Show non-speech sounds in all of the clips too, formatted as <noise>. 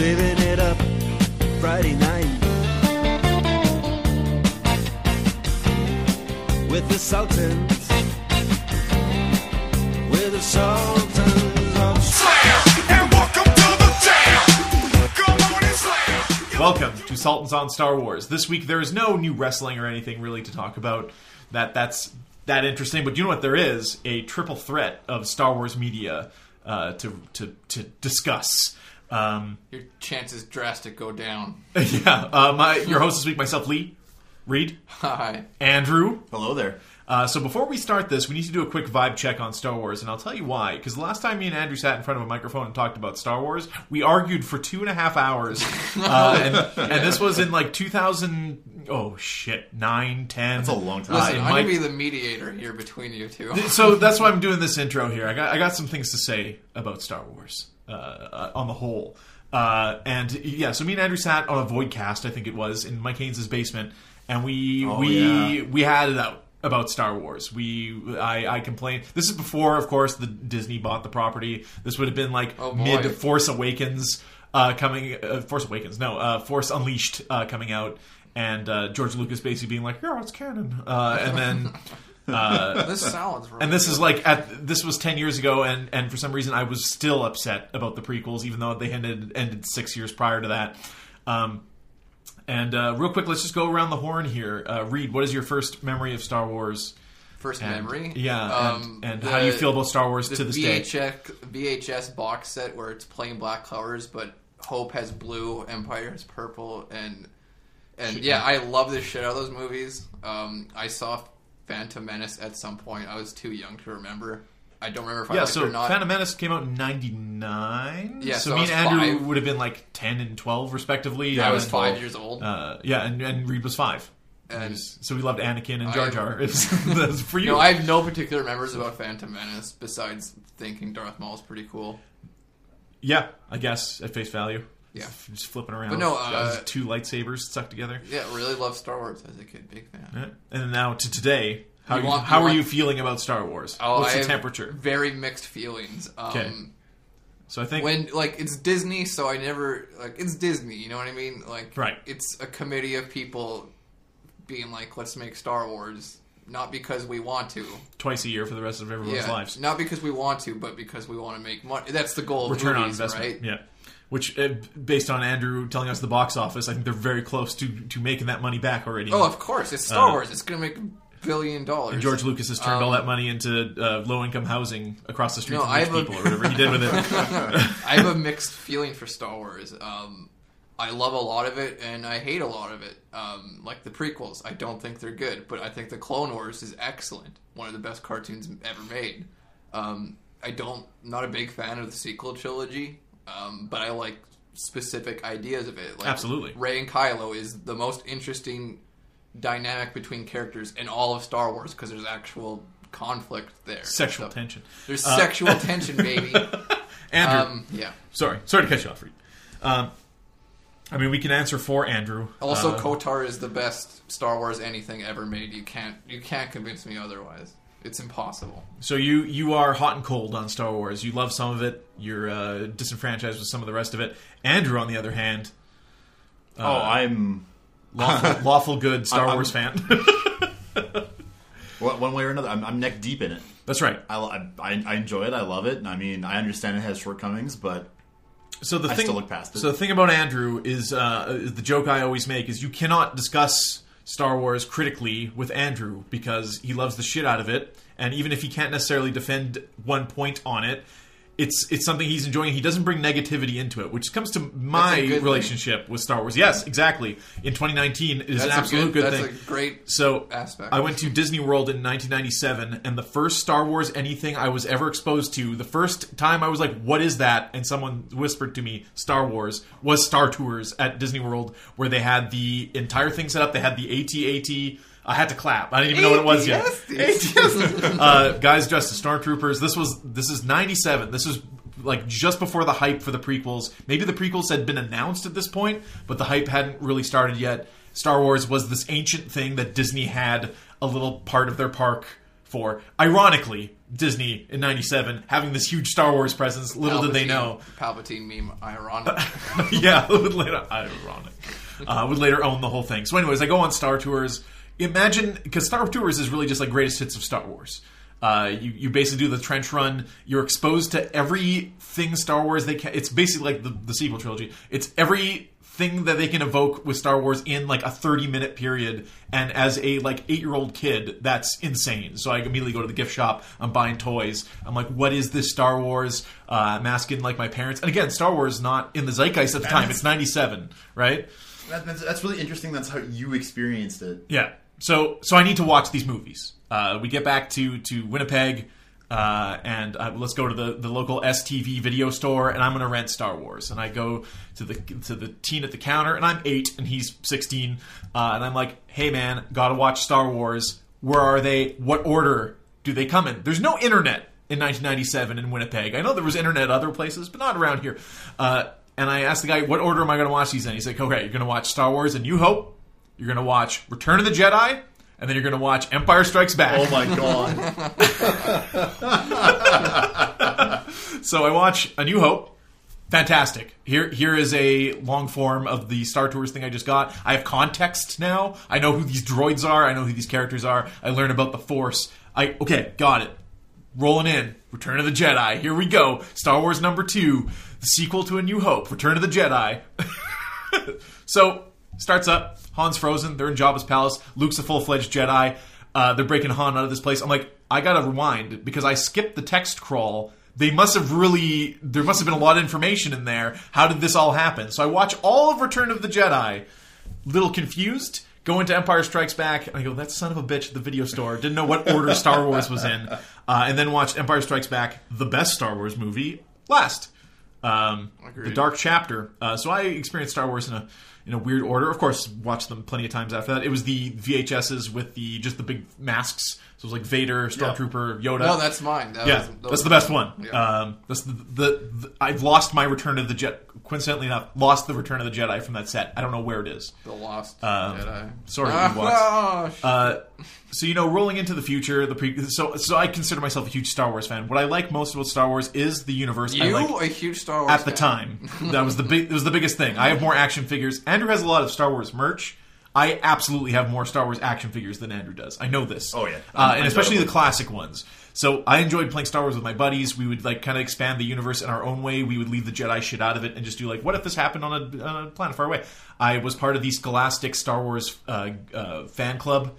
saving it up Friday night with the Sultans, with the Sultans of Slam! And welcome to the jam! Come on and slam! Welcome to Sultans on Star Wars. This week there is no new wrestling or anything really to talk about. That that's that interesting. But you know what? There is a triple threat of Star Wars media uh, to to to discuss. Um, Your chances drastic go down. <laughs> yeah, uh, my your host this week, myself, Lee, Reed, Hi. Andrew. Hello there. Uh, so before we start this, we need to do a quick vibe check on Star Wars, and I'll tell you why. Because the last time me and Andrew sat in front of a microphone and talked about Star Wars, we argued for two and a half hours, <laughs> uh, and, and this was in like 2000. Oh shit, nine, ten. That's a long time. Listen, it I'm might- gonna be the mediator here between you two. so that's why I'm doing this intro here. I got I got some things to say about Star Wars uh, uh, on the whole. Uh, and yeah, so me and Andrew sat on a void cast, I think it was, in Mike Haynes' basement, and we Oh, we yeah. we had it out about Star Wars. We I, I complained. This is before, of course, the Disney bought the property. This would have been like Oh, mid Force Awakens uh, coming. Uh, Force Awakens, no, uh, Force Unleashed uh, coming out, and uh, George Lucas basically being like, "Yeah, it's canon," uh, and then. <laughs> this sounds really And this is like at this was ten years ago, and and for some reason I was still upset about the prequels, even though they ended ended six years prior to that. Um, and uh, real quick, let's just go around the horn here. Uh, Reed, what is your first memory of Star Wars? first And- memory. yeah, Um, and, and the- how do you feel about Star Wars to this day? VHS, VHS box set where it's plain black colors, but Hope has blue, Empire has purple, and and yeah, I love the shit out of those movies. Um, I saw Phantom Menace at some point. I was too young to remember. I don't remember if I Yeah, liked it so or not. Phantom Menace came out in '99. Yeah, so, so I me and Andrew five. would have been like ten and twelve, respectively. I and was five years old, Uh, yeah, and, and Reed was five. and So we loved Anakin and Jar I- Jar. <laughs> That's for you. know, I have no particular memories about Phantom Menace besides thinking Darth Maul is pretty cool. Yeah, I guess at face value. Yeah. Just, flipping around. But no, uh, two lightsabers stuck together. Yeah, really love Star Wars as a kid, big fan. Yeah. And now to today, how You you want- how are want- you feeling about Star Wars? Oh, What's I the temperature? Very mixed feelings. Um, Okay. So I think when like it's Disney, so I never like it's Disney. You know what I mean? Like, Right. It's a committee of people being like, let's make Star Wars, not because we want to. twice a year for the rest of everyone's Yeah, lives. not because we want to, but because we want to make money. That's the goal of Return on investment. right? Yeah. Which, uh, based on Andrew telling us the box office, I think they're very close to, to making that money back already. Oh, of course, it's Star Uh, Wars. It's gonna make a billion dollars. And George Lucas has turned all Um, that money into uh, low income housing across the street No, from rich have a- people or whatever he did with it. <laughs> I have a mixed feeling for Star Wars. Um, I love a lot of it, and I hate a lot of it. Um, like the prequels, I don't think they're good, but I think the Clone Wars is excellent. One of the best cartoons ever made. Um, I don't, not a big fan of the sequel trilogy, um, but I like specific ideas of it. Like Absolutely. Rey and Kylo is the most interesting dynamic between characters in all of Star Wars because there's actual conflict there. Sexual So- tension. There's Uh, sexual <laughs> tension, baby. Andrew, Um, yeah. sorry, sorry to cut you off, Reed. Um, I mean, we can answer for Andrew. Also, Uh, KOTOR is the best Star Wars anything ever made. You can't you can't convince me otherwise. It's impossible. So you you are hot and cold on Star Wars. You love some of it. You're uh, disenfranchised with some of the rest of it. Andrew, on the other hand, oh, I'm lawful, <laughs> lawful good Star I'm- Wars fan. <laughs> one one way or another. I'm, I'm neck deep in it. That's right. I, I, I enjoy it. I love it. I mean, I understand it has shortcomings, but So the I thing, still look past it. So the thing about Andrew is, uh, is the joke I always make is you cannot discuss Star Wars critically with Andrew because he loves the shit out of it, and even if he can't necessarily defend one point on it. It's, it's something he's enjoying. He doesn't bring negativity into it, which comes to my That's relationship with Star Wars. Yes, exactly. In 2019, it is an That's a absolute good- good, that's thing. a great So aspect. I went to Disney World in 1997, and the first Star Wars anything I was ever exposed to, the first time I was like, "What is that?" and someone whispered to me, "Star Wars," was Star Tours at Disney World, where they had the entire thing set up. They had the AT-AT. I had to clap. I didn't even know what it was yet. <laughs> Uh, guys dressed as stormtroopers. This was this is '97. This is like just before the hype for the prequels. Maybe the prequels had been announced at this point, but the hype hadn't really started yet. Star Wars was this ancient thing that Disney had a little part of their park for. Ironically, Disney in '97 having this huge Star Wars presence. Little did they know. Palpatine meme, ironic. <laughs> yeah, <laughs> would later ironic. Uh, would later own the whole thing. So, anyways, I go on Star Tours. Imagine because Star Wars Tours is really just like greatest hits of Star Wars. Uh, you you basically do the trench run. You're exposed to everything Star Wars. They can. It's basically like the, the sequel trilogy. It's everything that they can evoke with Star Wars in like a 30 minute period. And as a like eight year old kid, that's insane. So I immediately go to the gift shop. I'm buying toys. I'm like, what is this Star Wars? Uh, I'm asking like my parents. And again, Star Wars not in the zeitgeist at the time. It's 97, right? That, that's, that's really interesting. That's how you experienced it. Yeah. So so I need to watch these movies. Uh, we get back to to Winnipeg, uh, and uh, let's go to the, the local STV video store, and I'm going to rent Star Wars. And I go to the to the teen at the counter, and I'm eight, and he's 16, uh, and I'm like, Hey man, gotta watch Star Wars. Where are they? What order do they come in? There's no internet in 1997 in Winnipeg. I know there was internet other places, but not around here. Uh, and I asked the guy, "What order am I going to watch these in?" He's like, "Okay, you're going to watch Star Wars and New Hope." You're going to watch Return of the Jedi, and then you're going to watch Empire Strikes Back. Oh my god! <laughs> So I watch A New Hope. Fantastic. Here, here is a long form of the Star Tours thing I just got. I have context now. I know who these droids are. I know who these characters are. I learn about the Force. I okay, got it. Rolling in. Return of the Jedi. Here we go. Star Wars number two, the sequel to A New Hope. Return of the Jedi. <laughs> so starts up. Han's frozen. They're in Jabba's palace. Luke's a full fledged Jedi. Uh, they're breaking Han out of this place. I'm like, I gotta rewind because I skipped the text crawl. They must have really. There must have been a lot of information in there. How did this all happen? So I watch all of Return of the Jedi. Little confused. Go into Empire Strikes Back, and I go, "That son of a bitch!" At the video store didn't know what order Star Wars was in, uh, and then watched Empire Strikes Back, the best Star Wars movie, last. Um, the Dark Chapter. Uh, so I experienced Star Wars in a in a weird order. Of course, watched them plenty of times after that. It was the VHSs with the just the big masks. So it was like Vader, Stormtrooper, Yoda. no, that's mine. That yeah, was- those that's the best mine. one. Yeah. Um, that's the, the, the I've lost my Return of the Jet. Coincidentally enough, lost the Return of the Jedi from that set. I don't know where it is. the Lost Um, Jedi. sorry, Ah, oh. Uh, so you know, rolling into the future, the pre. So so I consider myself a huge Star Wars fan. What I like most about Star Wars is the universe. I you like a huge Star Wars at the time. That was the big. It was the biggest thing. I have more action figures. Andrew has a lot of Star Wars merch. I absolutely have more Star Wars action figures than Andrew does. I know this. Oh, yeah. uh, and especially the classic ones. So I enjoyed playing Star Wars with my buddies. We would like kind of expand the universe in our own way. We would leave the Jedi shit out of it and just do like, what if this happened on a, on a planet far away? I was part of the Scholastic Star Wars uh, uh, fan club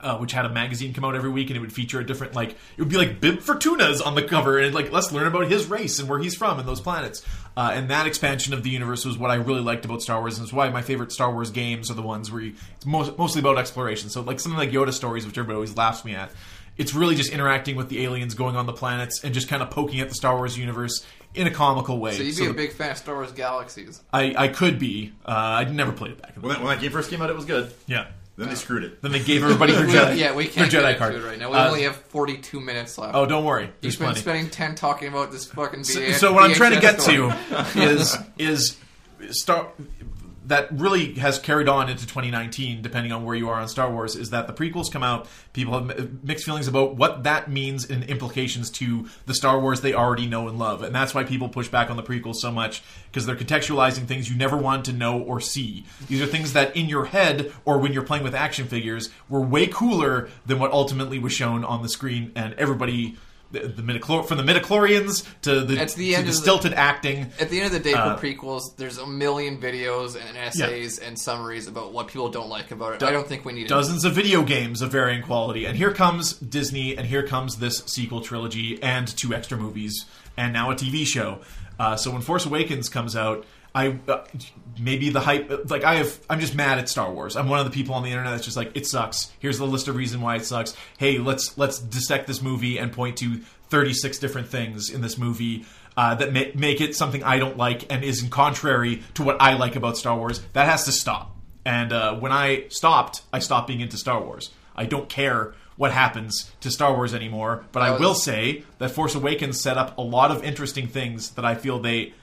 uh, which had a magazine come out every week, and it would feature a different like it would be like Bib Fortuna's on the cover, and like let's learn about his race and where he's from and those planets. Uh, and that expansion of the universe was what I really liked about Star Wars, and it's why my favorite Star Wars games are the ones where you, it's most, mostly about exploration. So like something like Yoda stories, which everybody always laughs me at. It's really just interacting with the aliens, going on the planets, and just kind of poking at the Star Wars universe in a comical way. So you'd So be a the- big fan of Star Wars Galaxies. I, I could be. Uh, I never played it back. In the when, that, when that game first came out, it was good. yeah. Then they screwed it. Then they gave everybody their We- <laughs> Jedi. yeah, we their can't get Jedi into card it right now. We Uh, only have 42 minutes left. Oh, don't worry. You've There's been plenty. spending 10 talking about this fucking So, VHS so what I'm trying to get story. to is is Star that really has carried on into 2019, depending on where you are on Star Wars, is that the prequels come out. People have mixed feelings about what that means and implications to the Star Wars they already know and love, and that's why people push back on the prequels so much because they're contextualizing things you never wanted to know or see. These are things that in your head or when you're playing with action figures were way cooler than what ultimately was shown on the screen, and everybody. The, the midichlor- from the midichlorians to the, At the to end the of the- stilted acting. At the end of the day, Uh, for prequels, there's a million videos and essays and summaries about what people don't like about it. I don't think we need it. dozens of video games of varying quality. And here comes Disney, and here comes this sequel trilogy, and two extra movies, and now a TV show. Uh, so when Force Awakens comes out, I uh, maybe the hype. Like I have, I'm just mad at Star Wars. I'm one of the people on the internet that's just like, it sucks. Here's the list of reason why it sucks. Hey, let's let's dissect this movie and point to 36 different things in this movie. Uh, that ma- make it something I don't like and is in contrary to what I like about Star Wars. That has to stop. And uh, when I stopped, I stopped being into Star Wars. I don't care what happens to Star Wars anymore, but I will say that Force Awakens set up a lot of interesting things that I feel they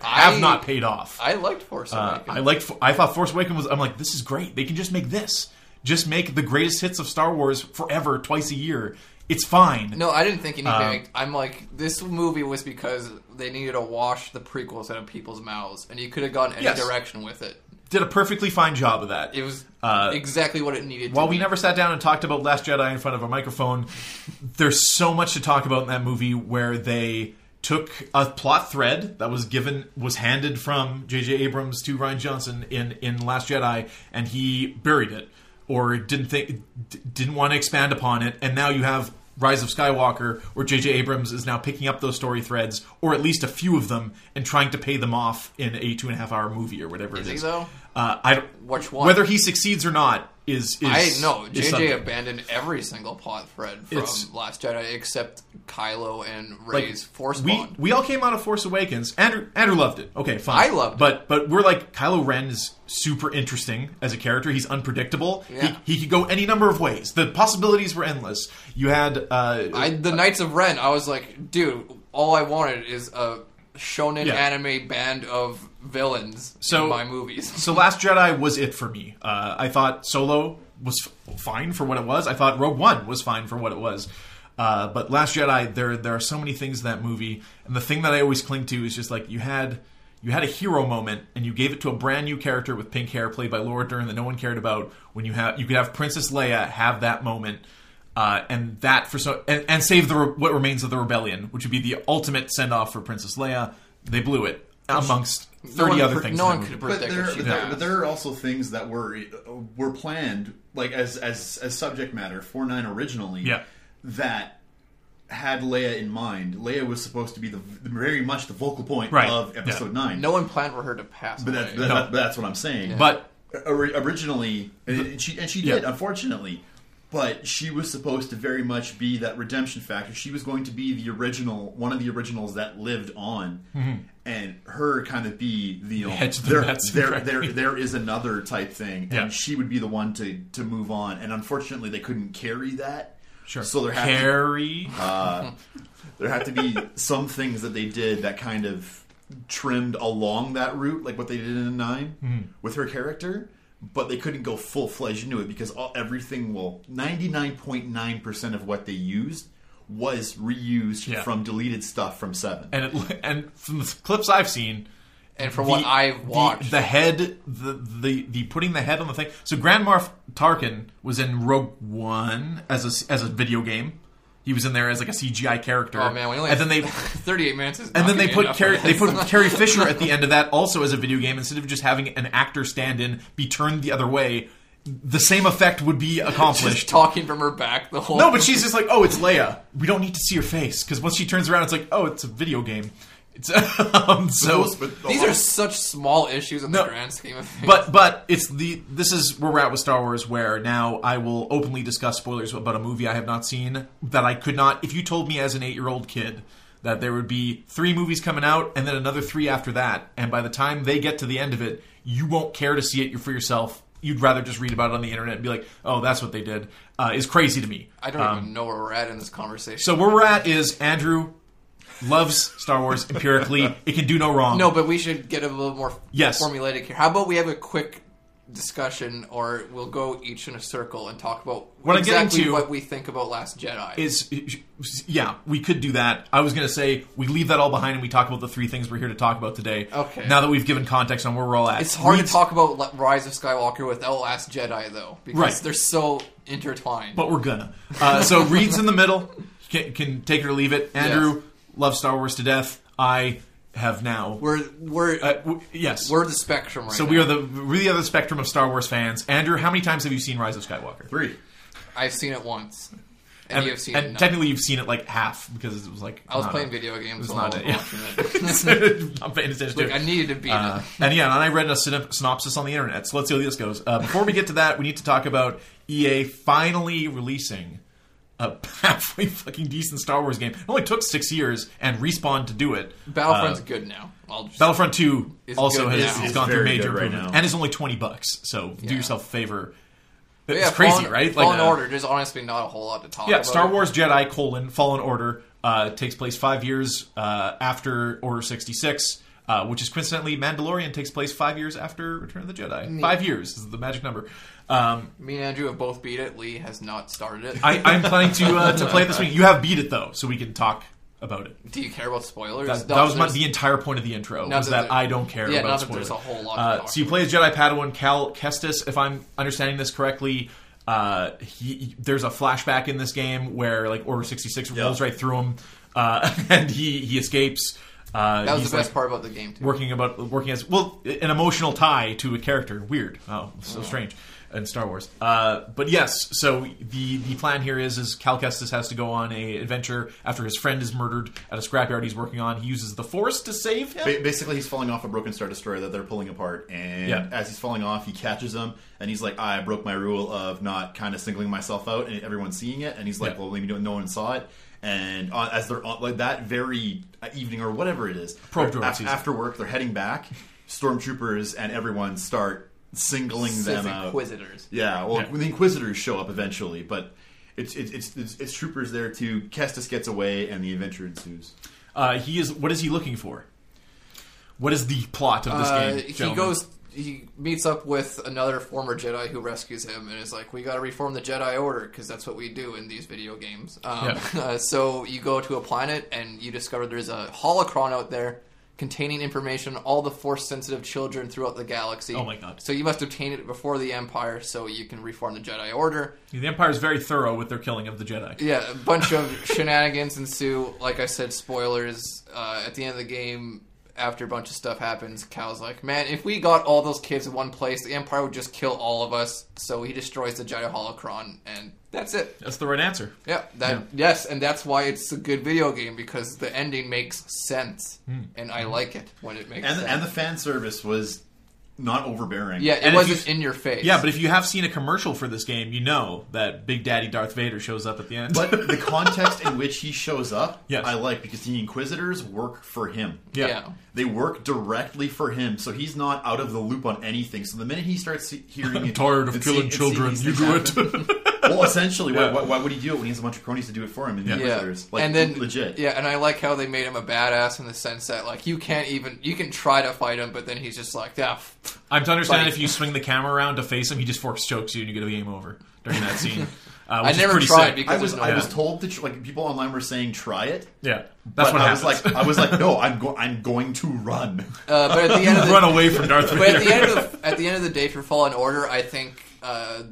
have I- not paid off. I liked Force Uh, I liked. I thought Force Awakens was. I'm like, this is great. They can just make this. Just make the greatest hits of Star Wars forever, twice a year. It's fine. No, I didn't think anything. Um, I'm like, this movie was because they needed to wash the prequels out of people's mouths, and you could have gone any Yes. direction with it. Did a perfectly fine job of that. It was Uh, exactly what it needed. While we be. never sat down and talked about Last Jedi in front of a microphone, there's so much to talk about in that movie where they took a plot thread that was given was handed from J.J. Abrams to Rian Johnson in in Last Jedi, and he buried it or didn't think didn't want to expand upon it, and now you have. Rise of Skywalker, where J.J. Abrams is now picking up those story threads, or at least a few of them, and trying to pay them off in a two and a half hour movie or whatever Is it he, though? Uh, I don't. Which one? Whether he succeeds or not is is I no. JJ something. abandoned every single plot thread from It's- Last Jedi except Kylo and like Rey's Force we bond. we all came out of Force Awakens. Andrew Andrew loved it. Okay, fine. I loved it. but but we're like Kylo Ren is super interesting as a character. He's unpredictable. Yeah. He, he could go any number of ways. The possibilities were endless. You had uh, I the Knights of Ren. I was like, dude, all I wanted is a shonen Yeah. anime band of villains So- in my movies. so Last Jedi was it for me. Uh, I thought Solo was f- fine for what it was. I thought Rogue One was fine for what it was. Uh, but Last Jedi, there there are so many things in that movie, and the thing that I always cling to is just like you had you had a hero moment, and you gave it to a brand new character with pink hair, played by Laura Dern, that no one cared about. When you have you could have Princess Leia have that moment. Uh, and that for so and, and save the re- what remains of the rebellion, which would be the ultimate send off for Princess Leia. They blew it amongst No thirty one other pre- things. No one could movie. But predict there, that but, there, but there are also things that were were planned, like as as as subject matter for nine originally. Yeah. That had Leia in mind. Leia was supposed to be the very much the focal point Right. of Episode Yeah. nine. no one planned for her to pass but away. that's that, No. that- that's what I'm saying. But originally, and she and she did, Yeah. unfortunately. But she was supposed to very much be that redemption factor. She was going to be the original, one of the originals that lived on, and her kind of be the, you know, Hedge the there, <laughs> there, there, there is another type thing, and Yeah. she would be the one to to move on. And unfortunately, they couldn't carry that. Sure. So there had to, Carrie. there had to be some things that they did that kind of trimmed along that route, like what they did in 9 Mm-hmm. with her character. But they couldn't go full fledged into it because all, everything, well, ninety nine point nine percent of what they used was reused Yeah. from deleted stuff from Seven. and it, and from the clips I've seen, and from the- what I've the- watched, the, head, the, the the putting the head on the thing. So Grand Moff Tarkin was in Rogue One as a as a video game. He was in there as like a CGI character. oh man, we only and then they 38 minutes and then they put Carrie, they put <laughs> Carrie Fisher at the end of that also as a video game instead of just having an actor stand in be turned the other way. The same effect would be just accomplished. talking from her back the whole No, but she's just like, oh, it's Leia. We don't need to see her face because once she turns around, it's like, oh, it's a video game. It's <laughs> um, so. These are such small issues in No. the grand scheme of things. But but it's the this is where we're at with Star Wars, where now I will openly discuss spoilers about a movie I have not seen that I could not. If you told me as an eight year old kid that there would be three movies coming out and then another three after that, and by the time they get to the end of it, you won't care to see it for yourself. You'd rather just read about it on the internet and be like, "Oh, that's what they did," uh, is crazy to me. I don't Um, even know where we're at in this conversation. So where we're at is Andrew loves Star Wars empirically. It can do no wrong. no, but we should get a little more Yes. formulaic here. How about we have a quick discussion, or we'll go each in a circle and talk about What exactly to what we think about Last Jedi. is yeah, we could do that. I was going to say we leave that all behind and we talk about the three things we're here to talk about today. Okay. Now that we've given context on where we're all at, it's hard to talk about Rise of Skywalker without Last Jedi, though, because Right. they're so intertwined. but we're gonna. Uh, so Reed's in the middle. Can, can take it or leave it. Andrew Yes. Loves Star Wars to death. I have now. we're we're uh, w- yes. we're the spectrum right so now. we are the we're the other spectrum of Star Wars fans. Andrew, how many times have you seen Rise of Skywalker? Three. I've seen it once, and, And, you have seen and it. technically, you've seen it like half because it was like I was playing a- video games was not it, was yeah. watching it. <laughs> I'm paying attention Like, to I it. needed to be. Uh, and yeah, and I read a synopsis on the internet. So let's see how this goes. Uh, before we get to that, we need to talk about EA finally releasing a <laughs> halfway fucking decent Star Wars game. It only took six years and Respawn to do it. Battlefront's Uh, good now. Just, Battlefront Two Is also good has, has It's gone through major good right improvement now. and is only twenty bucks. So do yourself a favor. It's yeah, crazy, Fallen, right? Fallen uh, Order. There's honestly not a whole lot to talk about. Yeah, about. Star Wars Jedi colon Fallen Order uh, takes place five years uh, after Order sixty six. uh, which is coincidentally Mandalorian takes place five years after Return of the Jedi. Five years is the magic number. Um, Me and Andrew have both beat it. Lee has not started it. I, I'm planning to uh, to play it this <laughs> week. You have beat it though, so we can talk about it. Do you care about spoilers? That, that was my, the entire point of the intro. Was that that I don't care yeah, about not that spoilers. there's a whole lot Uh, so you play as Jedi Padawan Cal Kestis. If I'm understanding this correctly, uh, he, there's a flashback in this game where like Order 66 rolls right through him, uh, <laughs> and he he escapes. Uh, That was he's, the best like, part about the game too. working about working as well an emotional tie to a character weird oh so strange in Star Wars uh, but yes so the the plan here is is Cal Kestis has to go on a adventure after his friend is murdered at a scrapyard he's working on he uses the force to save him Ba- Basically, he's falling off a broken Star Destroyer that they're pulling apart, and Yeah. as he's falling off, he catches him, and he's like, "I broke my rule of not kind of singling myself out, and everyone's seeing it." And he's like, Yeah. "Well, maybe no one saw it." And on, as they're on, like that very uh, evening or whatever it is, Probe they're- droid af- season. after work, they're heading back. Stormtroopers and everyone start singling them out. Inquisitors. Yeah, well, Yeah. the Inquisitors show up eventually, but it's it's, it's it's it's troopers there too. Kestis gets away, and the adventure ensues. uh, he is what is he looking for what is the plot of this Uh, game he gentlemen? goes. He meets up with another former Jedi who rescues him, and is like, "We got to reform the Jedi Order because that's what we do in these video games." Um, <laughs> uh, so you go to a planet, and you discover there's a holocron out there containing information on all the Force-sensitive children throughout the galaxy. Oh my God. So you must obtain it before the Empire, so you can reform the Jedi Order. the Empire is very thorough with their killing of the Jedi Yeah, a bunch of <laughs> shenanigans ensue. Like I said, spoilers. Uh, at the end of the game, after a bunch of stuff happens, Cal's like, "Man, if we got all those kids in one place, the Empire would just kill all of us." So he destroys the Jedi Holocron, and that's it. that's the right answer Yeah, that yes, and that's why it's a good video game because the ending makes sense, hmm. and I like it when it makes And sense. and the fan service was not overbearing. yeah, it and wasn't you- in your face. yeah but if you have seen a commercial for this game you know that Big Daddy Darth Vader shows up at the end But the <laughs> context in which he shows up, Yes. I like because the Inquisitors work for him. Yeah. yeah. They work directly for him, so he's not out of the loop on anything. So the minute he starts see- hearing, I'm tired of and killing seeing- and seeing children. You things do it. <laughs> well, essentially, Yeah. why, why, why would he do it when he has a bunch of cronies to do it for him in the Yeah. Inquisitors? Like, and then legit. Yeah, and I like how they made him a badass in the sense that like you can't even you can try to fight him, but then he's just like, yeah, I'm to understand Buddy. if you swing the camera around to face him, he just force chokes you and you get a game over during that <laughs> scene. Uh, which I is never pretty tried sick. because I was no I was told to tr- like people online were saying try it. yeah, that's but what I happens. was like I was like <laughs> no I'm go- I'm going to run. Uh, but at the end <laughs> of the run away from Darth Vader. but at the end of the, at the end of the day for Fallen Order, I think uh,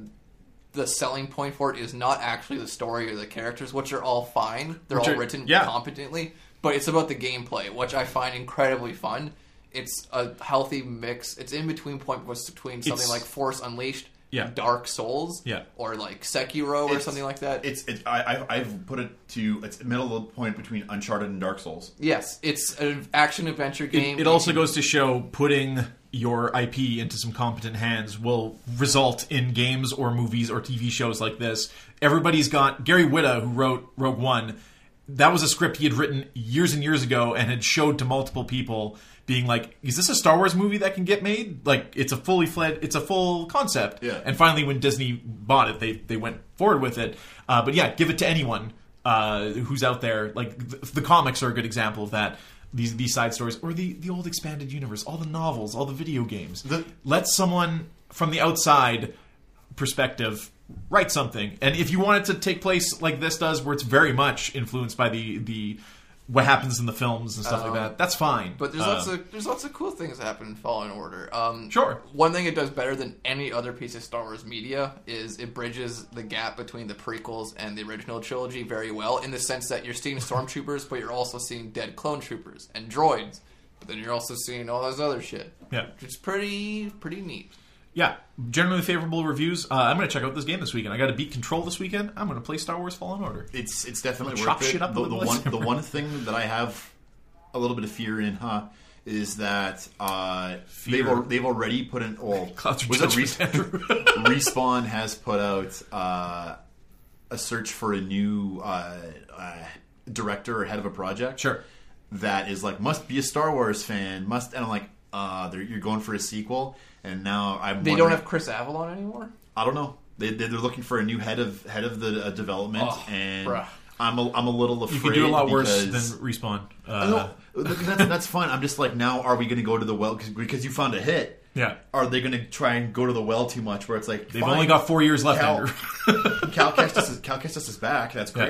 the selling point for it is not actually the story or the characters, which are all fine. They're Which all are- written yeah. competently, but it's about the gameplay, which I find incredibly fun. It's a healthy mix. It's in between point was between something It's- like Force Unleashed, Yeah. Dark Souls, Yeah. or like Sekiro or It's- something like that. It's it, I, I I've put it to it's middle of the point between Uncharted and Dark Souls. yes, it's an action adventure game. it, it also goes to show putting your IP into some competent hands will result in games or movies or TV shows like this. Everybody's got Gary Whitta, who wrote Rogue One. That was a script he had written years and years ago and had showed to multiple people, being like, "Is this a Star Wars movie that can get made? Like, it's a fully fledged, it's a full concept." Yeah. And finally, when Disney bought it, they they went forward with it. Uh, but yeah, give it to anyone uh, who's out there. Like the, the comics are a good example of that. These these side stories, or the the old expanded universe, all the novels, all the video games. The- Let someone from the outside perspective write something. And if you want it to take place like this does, where it's very much influenced by the the what happens in the films and stuff like that, that's fine. Um, But there's Uh, lots of there's lots of cool things that happen in Fallen Order. Um, Sure. One thing it does better than any other piece of Star Wars media is it bridges the gap between the prequels and the original trilogy very well, in the sense that you're seeing stormtroopers, but you're also seeing dead clone troopers and droids. But then you're also seeing all this other shit. Yeah. which is pretty pretty neat. Yeah, generally favorable reviews. Uh, I'm going to check out this game this weekend. I got to beat Control this weekend. I'm going to play Star Wars Fallen Order. It's it's definitely Chop worth it. shit up the, the one the one thing that I have a little bit of fear in, huh, is that uh, they've al- they've already put an <laughs> Clouds was it Judgment, <laughs> Respawn has put out uh, a search for a new uh, uh, director or head of a project. Sure. That is like must be a Star Wars fan. Must and I'm like, uh, you're going for a sequel, and now I'm. They don't have Chris Avellone anymore. I don't know. They, they- they're looking for a new head of head of the uh, development, Oh, and bruh. I'm a, I'm a little afraid. You afraid. could do a lot worse than respawn. No, Uh, that's, that's fine. I'm just like, now are we going to go to the well because you found a hit? yeah, Are they going to try and go to the well too much? Where it's like they've fine, only got four years left. Cal, Andrew. Cal <laughs> Kestis is Cal Kestis is back. That's Yeah.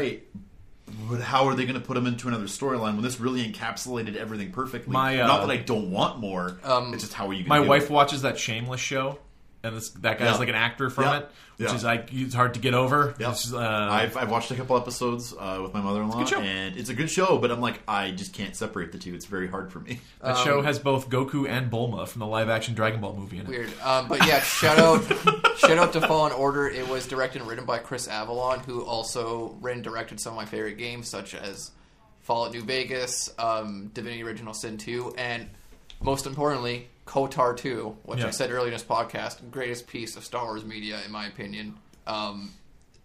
Great. But how are they going to put him into another storyline when this really encapsulated everything perfectly? My, uh, Not that I don't want more. Um, it's just how are you? My Gonna do wife it? watches that Shameless show, and this, that guy's Yeah. like an actor from Yeah. it, which Yeah. is like it's hard to get over. Yep. It's, uh, I've, I've watched a couple episodes uh, with my mother-in-law, good and it's a good show. But I'm like, I just can't separate the two. It's very hard for me. <laughs> that show has both Goku and Bulma from the live-action Dragon Ball movie in it. Weird. Um, but yeah, shout out, <laughs> shout out to Fallen Order. It was directed and written by Chris Avellone, who also written and directed some of my favorite games, such as Fallout New Vegas, um, Divinity Original Sin 2, and most importantly, KOTOR 2, which Yeah. I said earlier in this podcast, greatest piece of Star Wars media in my opinion. Um,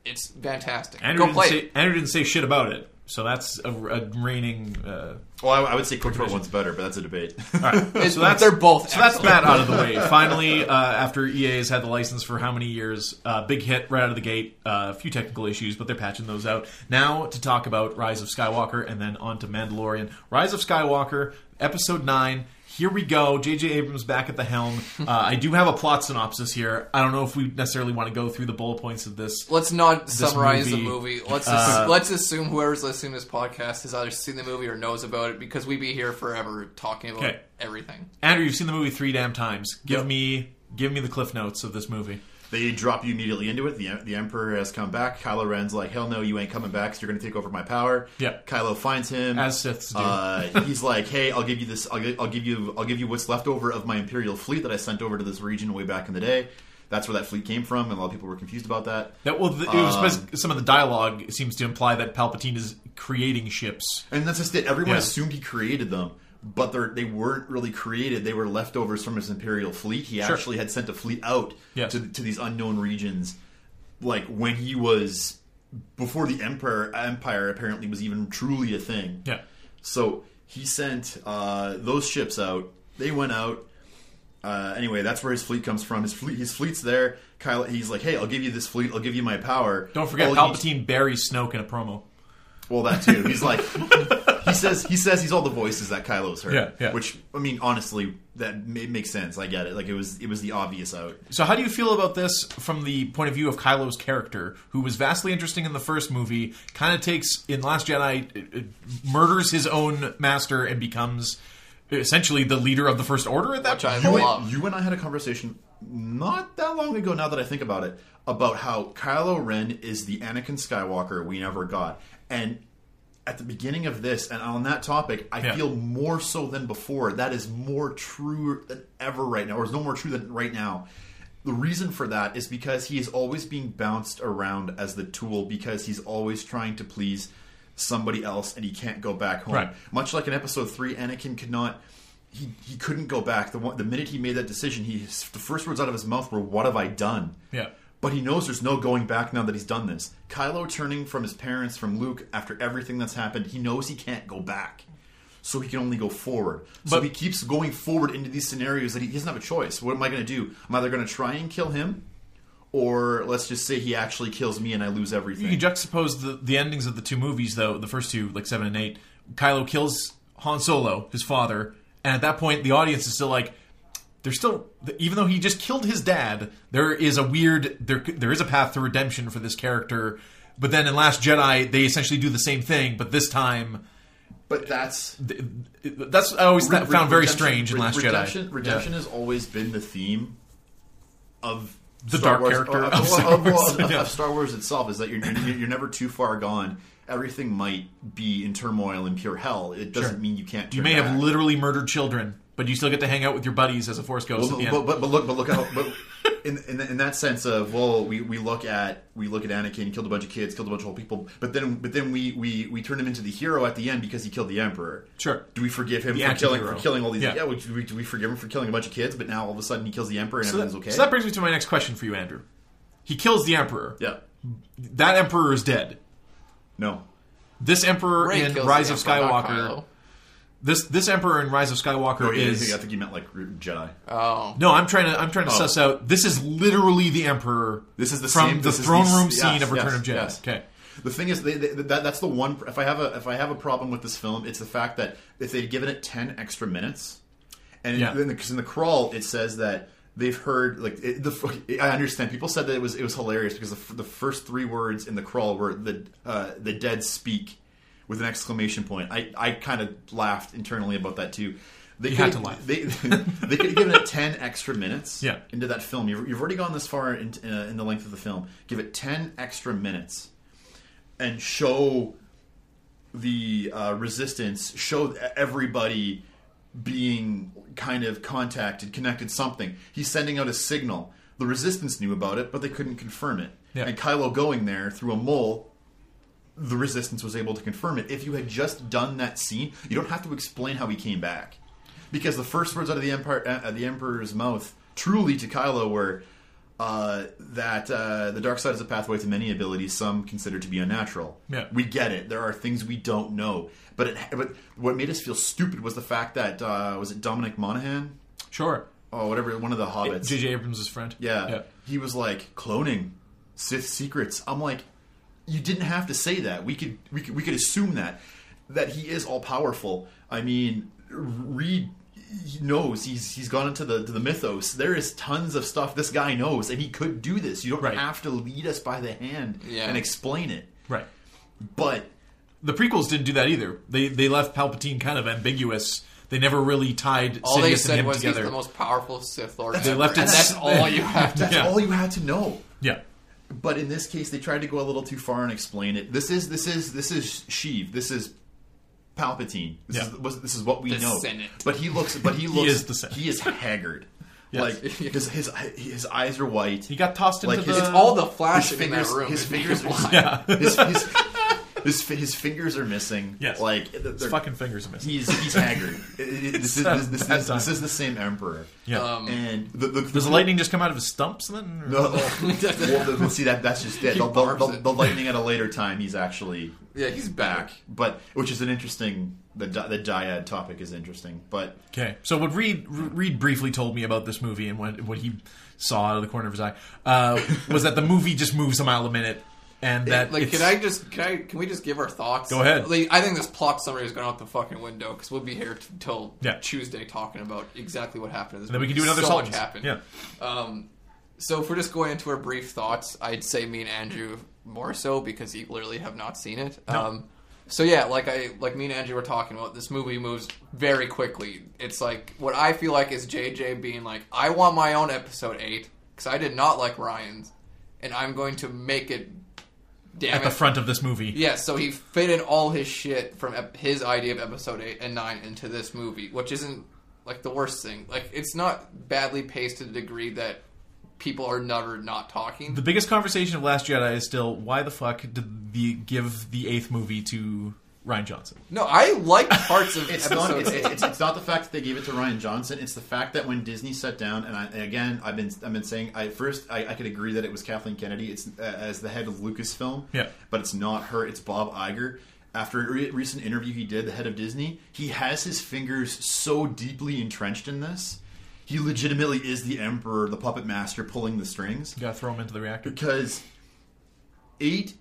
it's fantastic. Andrew Go didn't, play say, it. Andrew didn't say shit about it, so that's a, a reigning. Uh, Well, I, I would say KOTOR one's better, but that's a debate. all right. <laughs> So that's they're both So that's that out of the way. Finally, uh, after EA has had the license for how many years? Uh, big hit right out of the gate. Uh, a few technical issues, but they're patching those out. Now to talk about Rise of Skywalker, and then on to Mandalorian. Rise of Skywalker, Episode Nine. Here we go. J.J. Abrams back at the helm. Uh, I do have a plot synopsis here. I don't know if we necessarily want to go through the bullet points of this. Let's not summarize movie, the movie. Let's uh, ass- let's assume whoever's listening to this podcast has either seen the movie or knows about it because we'd be here forever talking about Okay. everything. Andrew, you've seen the movie three damn times. Give me, give me the cliff notes of this movie. They drop you immediately into it. The, the Emperor has come back. Kylo Ren's like, hell no, you ain't coming back. So you're going to take over my power. Yeah. Kylo finds him. As Siths do. Uh, he's <laughs> like, hey, I'll give you this. I'll, I'll give you. I'll give you what's left over of my Imperial fleet that I sent over to this region way back in the day. That's where that fleet came from, and a lot of people were confused about that. That well, the, it was Um, some of the dialogue seems to imply that Palpatine is creating ships. And that's just it. Everyone Yeah. assumed he created them, but they're, they weren't really created. They were leftovers from his Imperial fleet. He Sure. actually had sent a fleet out Yes. to, to these unknown regions, like when he was before the Emperor Empire apparently was even truly a thing. Yeah, So he sent uh, those ships out. They went out. Uh, anyway, that's where his fleet comes from. His fleet, his fleet's there. Kyle, he's like, "Hey, I'll give you this fleet. I'll give you my power." don't forget All Palpatine buries Snoke in a promo. Well, that too. He's like, he says, he says he's all the voices that Kylo's heard. Yeah, yeah. Which I mean, honestly, that ma- makes sense. I get it. Like it was, it was the obvious out. So, how do you feel about this from the point of view of Kylo's character, who was vastly interesting in the first movie? Kind of takes in Last Jedi, it- it murders his own master and becomes essentially the leader of the First Order at that Which I. You, and, you and I had a conversation not that long ago. Now that I think about it, about how Kylo Ren is the Anakin Skywalker we never got, and at the beginning of this, and on that topic, I Yeah. feel more so than before. That is more true than ever right now, or is no more true than right now. The reason for that is because he is always being bounced around as the tool because he's always trying to please somebody else and he can't go back home. Right. Much like in episode 3 Anakin could not he, he couldn't go back. The one, the minute he made that decision, he the first words out of his mouth were what have I done? Yeah. But he knows there's no going back now that he's done this. Kylo turning from his parents, from Luke, after everything that's happened, he knows he can't go back. So he can only go forward. So But- he keeps going forward into these scenarios that he, he doesn't have a choice. What am I going to do? I'm either going to try and kill him, or let's just say he actually kills me and I lose everything. You can juxtapose the, the endings of the two movies, though. The first two, like seven and eight, Kylo kills Han Solo, his father, and at that point, the audience is still like, there's still, even though he just killed his dad, there is a weird, there there is a path to redemption for this character. But then in Last Jedi, they essentially do the same thing, but this time, but that's that's I always Re- found very strange in Last redemption, Jedi. Redemption Yeah. has always been the theme of The Star dark Wars- character uh, of, of of- Star of- Wars, of- of yeah. Star Wars itself is that you're, you're you're never too far gone. Everything might be in turmoil and pure hell. It doesn't Sure. mean you can't. You may back. have literally murdered children, but you still get to hang out with your buddies as a Force Ghost Well, at the but, end. but, but look, but look how, but in, in in that sense of well, we, we look at we look at Anakin, killed a bunch of kids, killed a bunch of old people, but then but then we, we, we turn him into the hero at the end because he killed the Emperor. Sure. Do we forgive him The for killing anti-hero. for killing all these? Yeah. Yeah. we, do we, do we forgive him for killing a bunch of kids? But now all of a sudden he kills the Emperor and so, that, everything's okay. so that brings me to my next question for you, Andrew. He kills the Emperor. yeah. That Emperor is dead. No. This Emperor Rey in Rise of Emperor, not Skywalker. Kylo. This this Emperor in Rise of Skywalker Oh, yeah, is I think you meant like Jedi. Oh, no. I'm trying to I'm trying to Oh. suss out. This is literally the Emperor. This is the from same- the this is throne the- room yes, scene of Return yes, of Jedi. yes. Okay. The thing is, they, they, that that's the one. If I have a if I have a problem with this film, it's the fact that if they'd given it ten extra minutes, and Yeah. in, because in the crawl it says that they've heard like it, the. I understand people said that it was it was hilarious because the, the first three words in the crawl were the uh, the dead speak with an exclamation point. I I kind of laughed internally about that too. They You could- had to laugh. They <laughs> they could have given it ten extra minutes Yeah. into that film. You've, you've already gone this far in, uh, in the length of the film. Give it ten extra minutes and show the uh, resistance, show everybody being kind of contacted, connected, something. He's sending out a signal. The resistance knew about it, but they couldn't confirm it. Yeah. And Kylo going there through a mole, the resistance was able to confirm it. If you had just done that scene, you don't have to explain how he came back, because the first words out of the empire, uh, the emperor's mouth, truly to Kylo, were uh, that uh, the dark side is a pathway to many abilities, some considered to be unnatural. Yeah. we get it. There are things we don't know, but it, but what made us feel stupid was the fact that uh, was it Dominic Monaghan, Sure. oh whatever, one of the hobbits. J.J. Abrams' friend. Yeah. Yeah. He was like cloning Sith secrets. I'm like, you didn't have to say that. We could we could we could assume that that he is all powerful. I mean, Reed he knows he's he's gone into the to the mythos. There is tons of stuff this guy knows, and he could do this. You don't Right. have to lead us by the hand Yeah. and explain it. Right. But The prequels didn't do that either. They they left Palpatine kind of ambiguous. They never really tied All they Sidious and said him was together. he's the most powerful Sith Lord. That's- They left it and that's all you have to. <laughs> that's Yeah. all you had to know. yeah. But in this case, they tried to go a little too far and explain it. This is this is this is Sheev. This is Palpatine. This Yeah. is was- this is what we The know. Senate. But he looks. But he <laughs> looks. is the Senate. He is haggard. <laughs> Yes. Like his his his eyes are white. He got tossed into Like the. It's all the his flashing in that room. His fingers. being <laughs> blind. Yeah. His, his, his, his fingers are missing. Yes. Like his they're- fucking fingers are missing. He's he's haggard. <laughs> It- it- this, is, this, this, Bad is, this is the same emperor. yeah. Um, And the, the, Does the lightning just come out of his stumps then? or- No, <laughs> well, the- see that that's just it. The, the, the, it. the lightning at a later time, he's actually Yeah, he's back. back, but which is an interesting. The di- the dyad topic is interesting, but Okay, so what Reed Reed briefly told me about this movie and what what he saw out of the corner of his eye uh, was that the movie just moves a mile a minute, and that like, can I just can I can we just give our thoughts? Go ahead. Like, I think this plot summary is going out the fucking window because we'll be here t- till Yeah. Tuesday talking about exactly what happened. In this and then we can do another so much happened. Yeah, Um, so if we're just going into our brief thoughts, I'd say me and Andrew more so because you literally have not seen it. No. Um, so yeah, like I like me and Andrew were talking about, this movie moves very quickly. It's like what I feel like is JJ being like, I want my own episode eight because I did not like Rian's, and I'm going to make it. Damn at it. the front of this movie. Yeah, so he fitted all his shit from ep- his idea of episode 8 and 9 into this movie, which isn't like the worst thing. Like it's not badly paced to the degree that people are never not talking. The biggest conversation of Last Jedi is still why the fuck did the give the eighth movie to Rian Johnson? no, I like parts of <laughs> it's episode not. It's, it's, it's not the fact that they gave it to Rian Johnson. It's the fact that when Disney sat down, and, I, and again, I've been I've been saying, I first I, I could agree that it was Kathleen Kennedy. It's uh, as the head of Lucasfilm. Yeah. but it's not her. It's Bob Iger. After a re- recent interview he did, the head of Disney, he has his fingers so deeply entrenched in this. He legitimately is the emperor, the puppet master, pulling the strings You gotta throw him into the reactor. because eight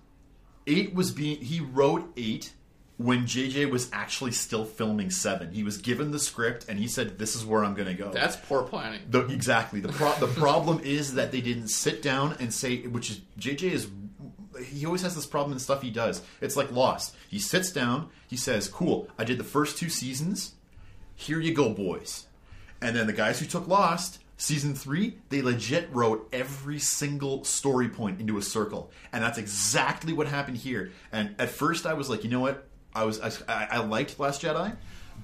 eight was being he wrote eight when JJ was actually still filming seven. He was given the script and he said, "This is where I'm going to go." That's poor planning. the, exactly the pro- the problem is that they didn't sit down and say, which is JJ is. He always has this problem in stuff he does. It's like Lost. He sits down. He says, "Cool, I did the first two seasons. Here you go, boys." And then the guys who took Lost, season three, they legit wrote every single story point into a circle, and that's exactly what happened here. And at first, I was like, you know what? I was I, I liked Last Jedi,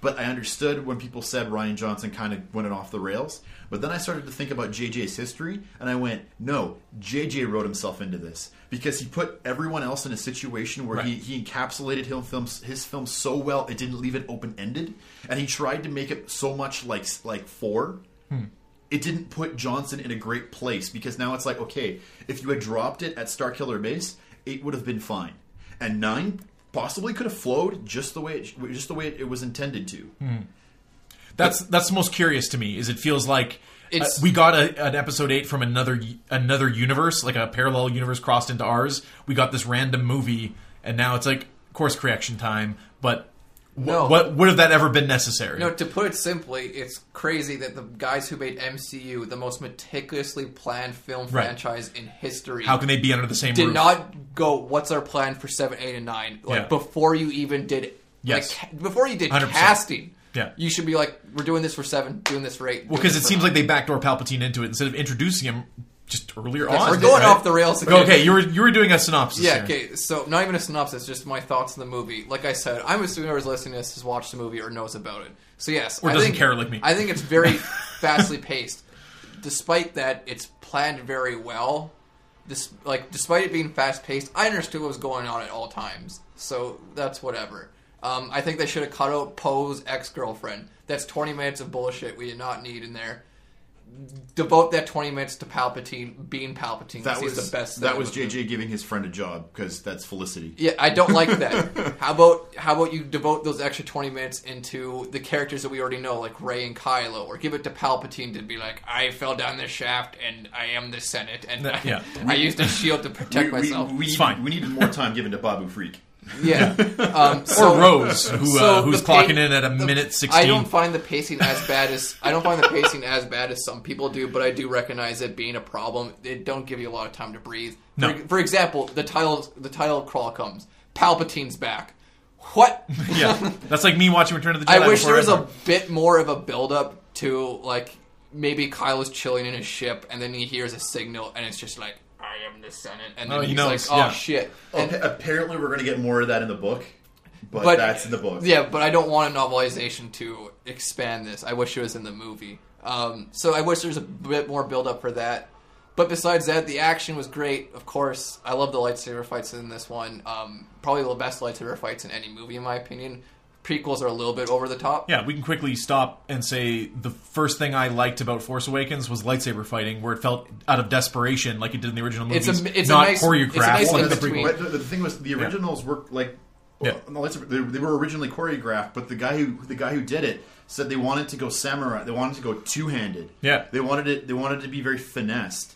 but I understood when people said Rian Johnson kind of went it off the rails. But then I started to think about JJ's history, and I went, no, JJ wrote himself into this because he put everyone else in a situation where he, Right. he encapsulated his films his film so well it didn't leave it open ended, and he tried to make it so much like like four. Hmm. It didn't put Johnson in a great place because now it's like okay, if you had dropped it at Starkiller Base, it would have been fine, and nine possibly could have flowed just the way it, just the way it, it was intended to. That's that's the most curious to me. Is it feels like It's- uh, we got a, an episode eight from another another universe, like a parallel universe crossed into ours. We got this random movie and now it's like course correction time. But wh- No. what would have that ever been necessary? No, to put it simply, it's crazy that the guys who made MCU, the most meticulously planned film Right. franchise in history, How can they be under the same did roof? not go. What's our plan for seven, eight, and nine? Like Yeah. before you even did, Yes. like before you did 100%. casting. Yeah. you should be like, we're doing this for seven, doing this for eight. Well, because it seems like they backdoor Palpatine into it instead of introducing him just earlier on. we're going right? off the rails. Again. Okay, you were you were doing a synopsis. Yeah, here. okay, so not even a synopsis, just my thoughts on the movie. Like I said, I'm assuming whoever's listening to this has watched the movie or knows about it. So yes, Or I doesn't think, care like me. I think it's very <laughs> fastly paced. Despite that, it's planned very well. This, like, despite it being fast paced, I understood what was going on at all times. So that's whatever. Um, I think they should have cut out Poe's ex girlfriend. That's 20 minutes of bullshit we did not need in there. Devote that 20 minutes to Palpatine being Palpatine. That 'cause he's was the best. That was with him. JJ giving his friend a job because that's Felicity. Yeah, I don't like that. <laughs> how about how about you devote those extra twenty minutes into the characters that we already know, like Rey and Kylo, or give it to Palpatine to be like, I fell down this shaft and I am the Senate, and <laughs> I, Yeah. I used a shield to protect we, myself. We, we, It's fine. we needed more time given to Babu Frik. Yeah, <laughs> um, so, or Rose, who so uh, who's the pa- clocking in at a the- minute sixteen. I don't find the pacing as bad as I don't find the pacing as bad as some people do, but I do recognize it being a problem. It don't give you a lot of time to breathe. No. For, for example, the title the title crawl comes. Palpatine's back. What? <laughs> yeah, that's like me watching Return of the Jedi. I wish there was a bit more of a build up to like maybe Kyle is chilling in his ship and then he hears a signal and it's just like I am the Senate and then Oh, he he's knows, like oh yeah. shit. And, Appa- apparently, we're going to get more of that in the book, but, but that's in the book. Yeah, but I don't want a novelization to expand this. I wish it was in the movie. Um, so I wish there's a bit more build up for that. But besides that, the action was great. Of course, I love the lightsaber fights in this one. Um, probably the best lightsaber fights in any movie, in my opinion. Prequels are a little bit over the top. Yeah, we can quickly stop and say the first thing I liked about Force Awakens was lightsaber fighting, where it felt out of desperation, like it did in the original It's movies, a- it's a not nice- choreographed. it's a nice like in the between. prequel. The, the thing was, the originals were like, Yeah. well, no, let's- they, they were originally choreographed, but the guy who the guy who did it said they wanted to go samurai. They wanted to go two handed. Yeah. they wanted it. They wanted it to be very finessed.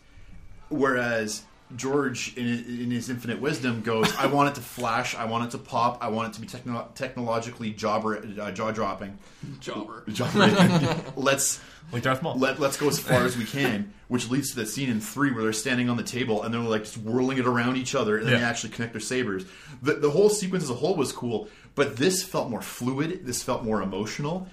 Whereas George, in, in his infinite wisdom, goes, "I want it to flash. I want it to pop. I want it to be techno- technologically jaw uh, jaw dropping. Jobber. <laughs> <laughs> let's." Like Darth Maul. Let, let's go as far as we can, which leads to the scene in three where they're standing on the table and they're like just whirling it around each other, and then they actually connect their sabers. The, the whole sequence as a whole was cool, but this felt more fluid. This felt more emotional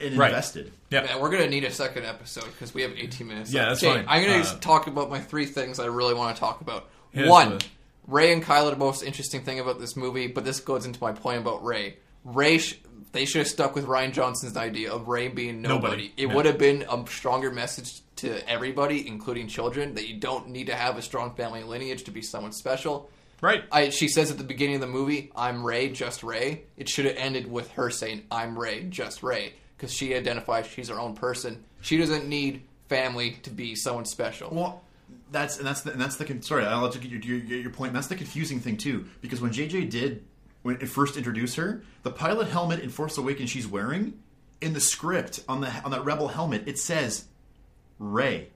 and Right. invested. yeah. Man, we're gonna need a second episode because we have 18 minutes. Yeah, left. that's Okay, fine. I'm gonna Uh, just talk about my three things I really want to talk about. Hit us One, with it. Rey and Kylo, the most interesting thing about this movie, but this goes into my point about Rey. Rey, sh- they should have stuck with Rian Johnson's idea of Rey being nobody. Nobody, It yeah. would have been a stronger message to everybody, including children, that you don't need to have a strong family lineage to be someone special. Right. I, she says at the beginning of the movie, "I'm Rey, just Rey." It should have ended with her saying, "I'm Rey, just Rey," because she identifies she's her own person. She doesn't need family to be someone special. Well, that's and that's the, and that's the sorry. I'll let you get your, your, your point. That's the confusing thing too, because when JJ did when it first introduced her, the pilot helmet in Force Awakens she's wearing in the script on the on that Rebel helmet it says Rey.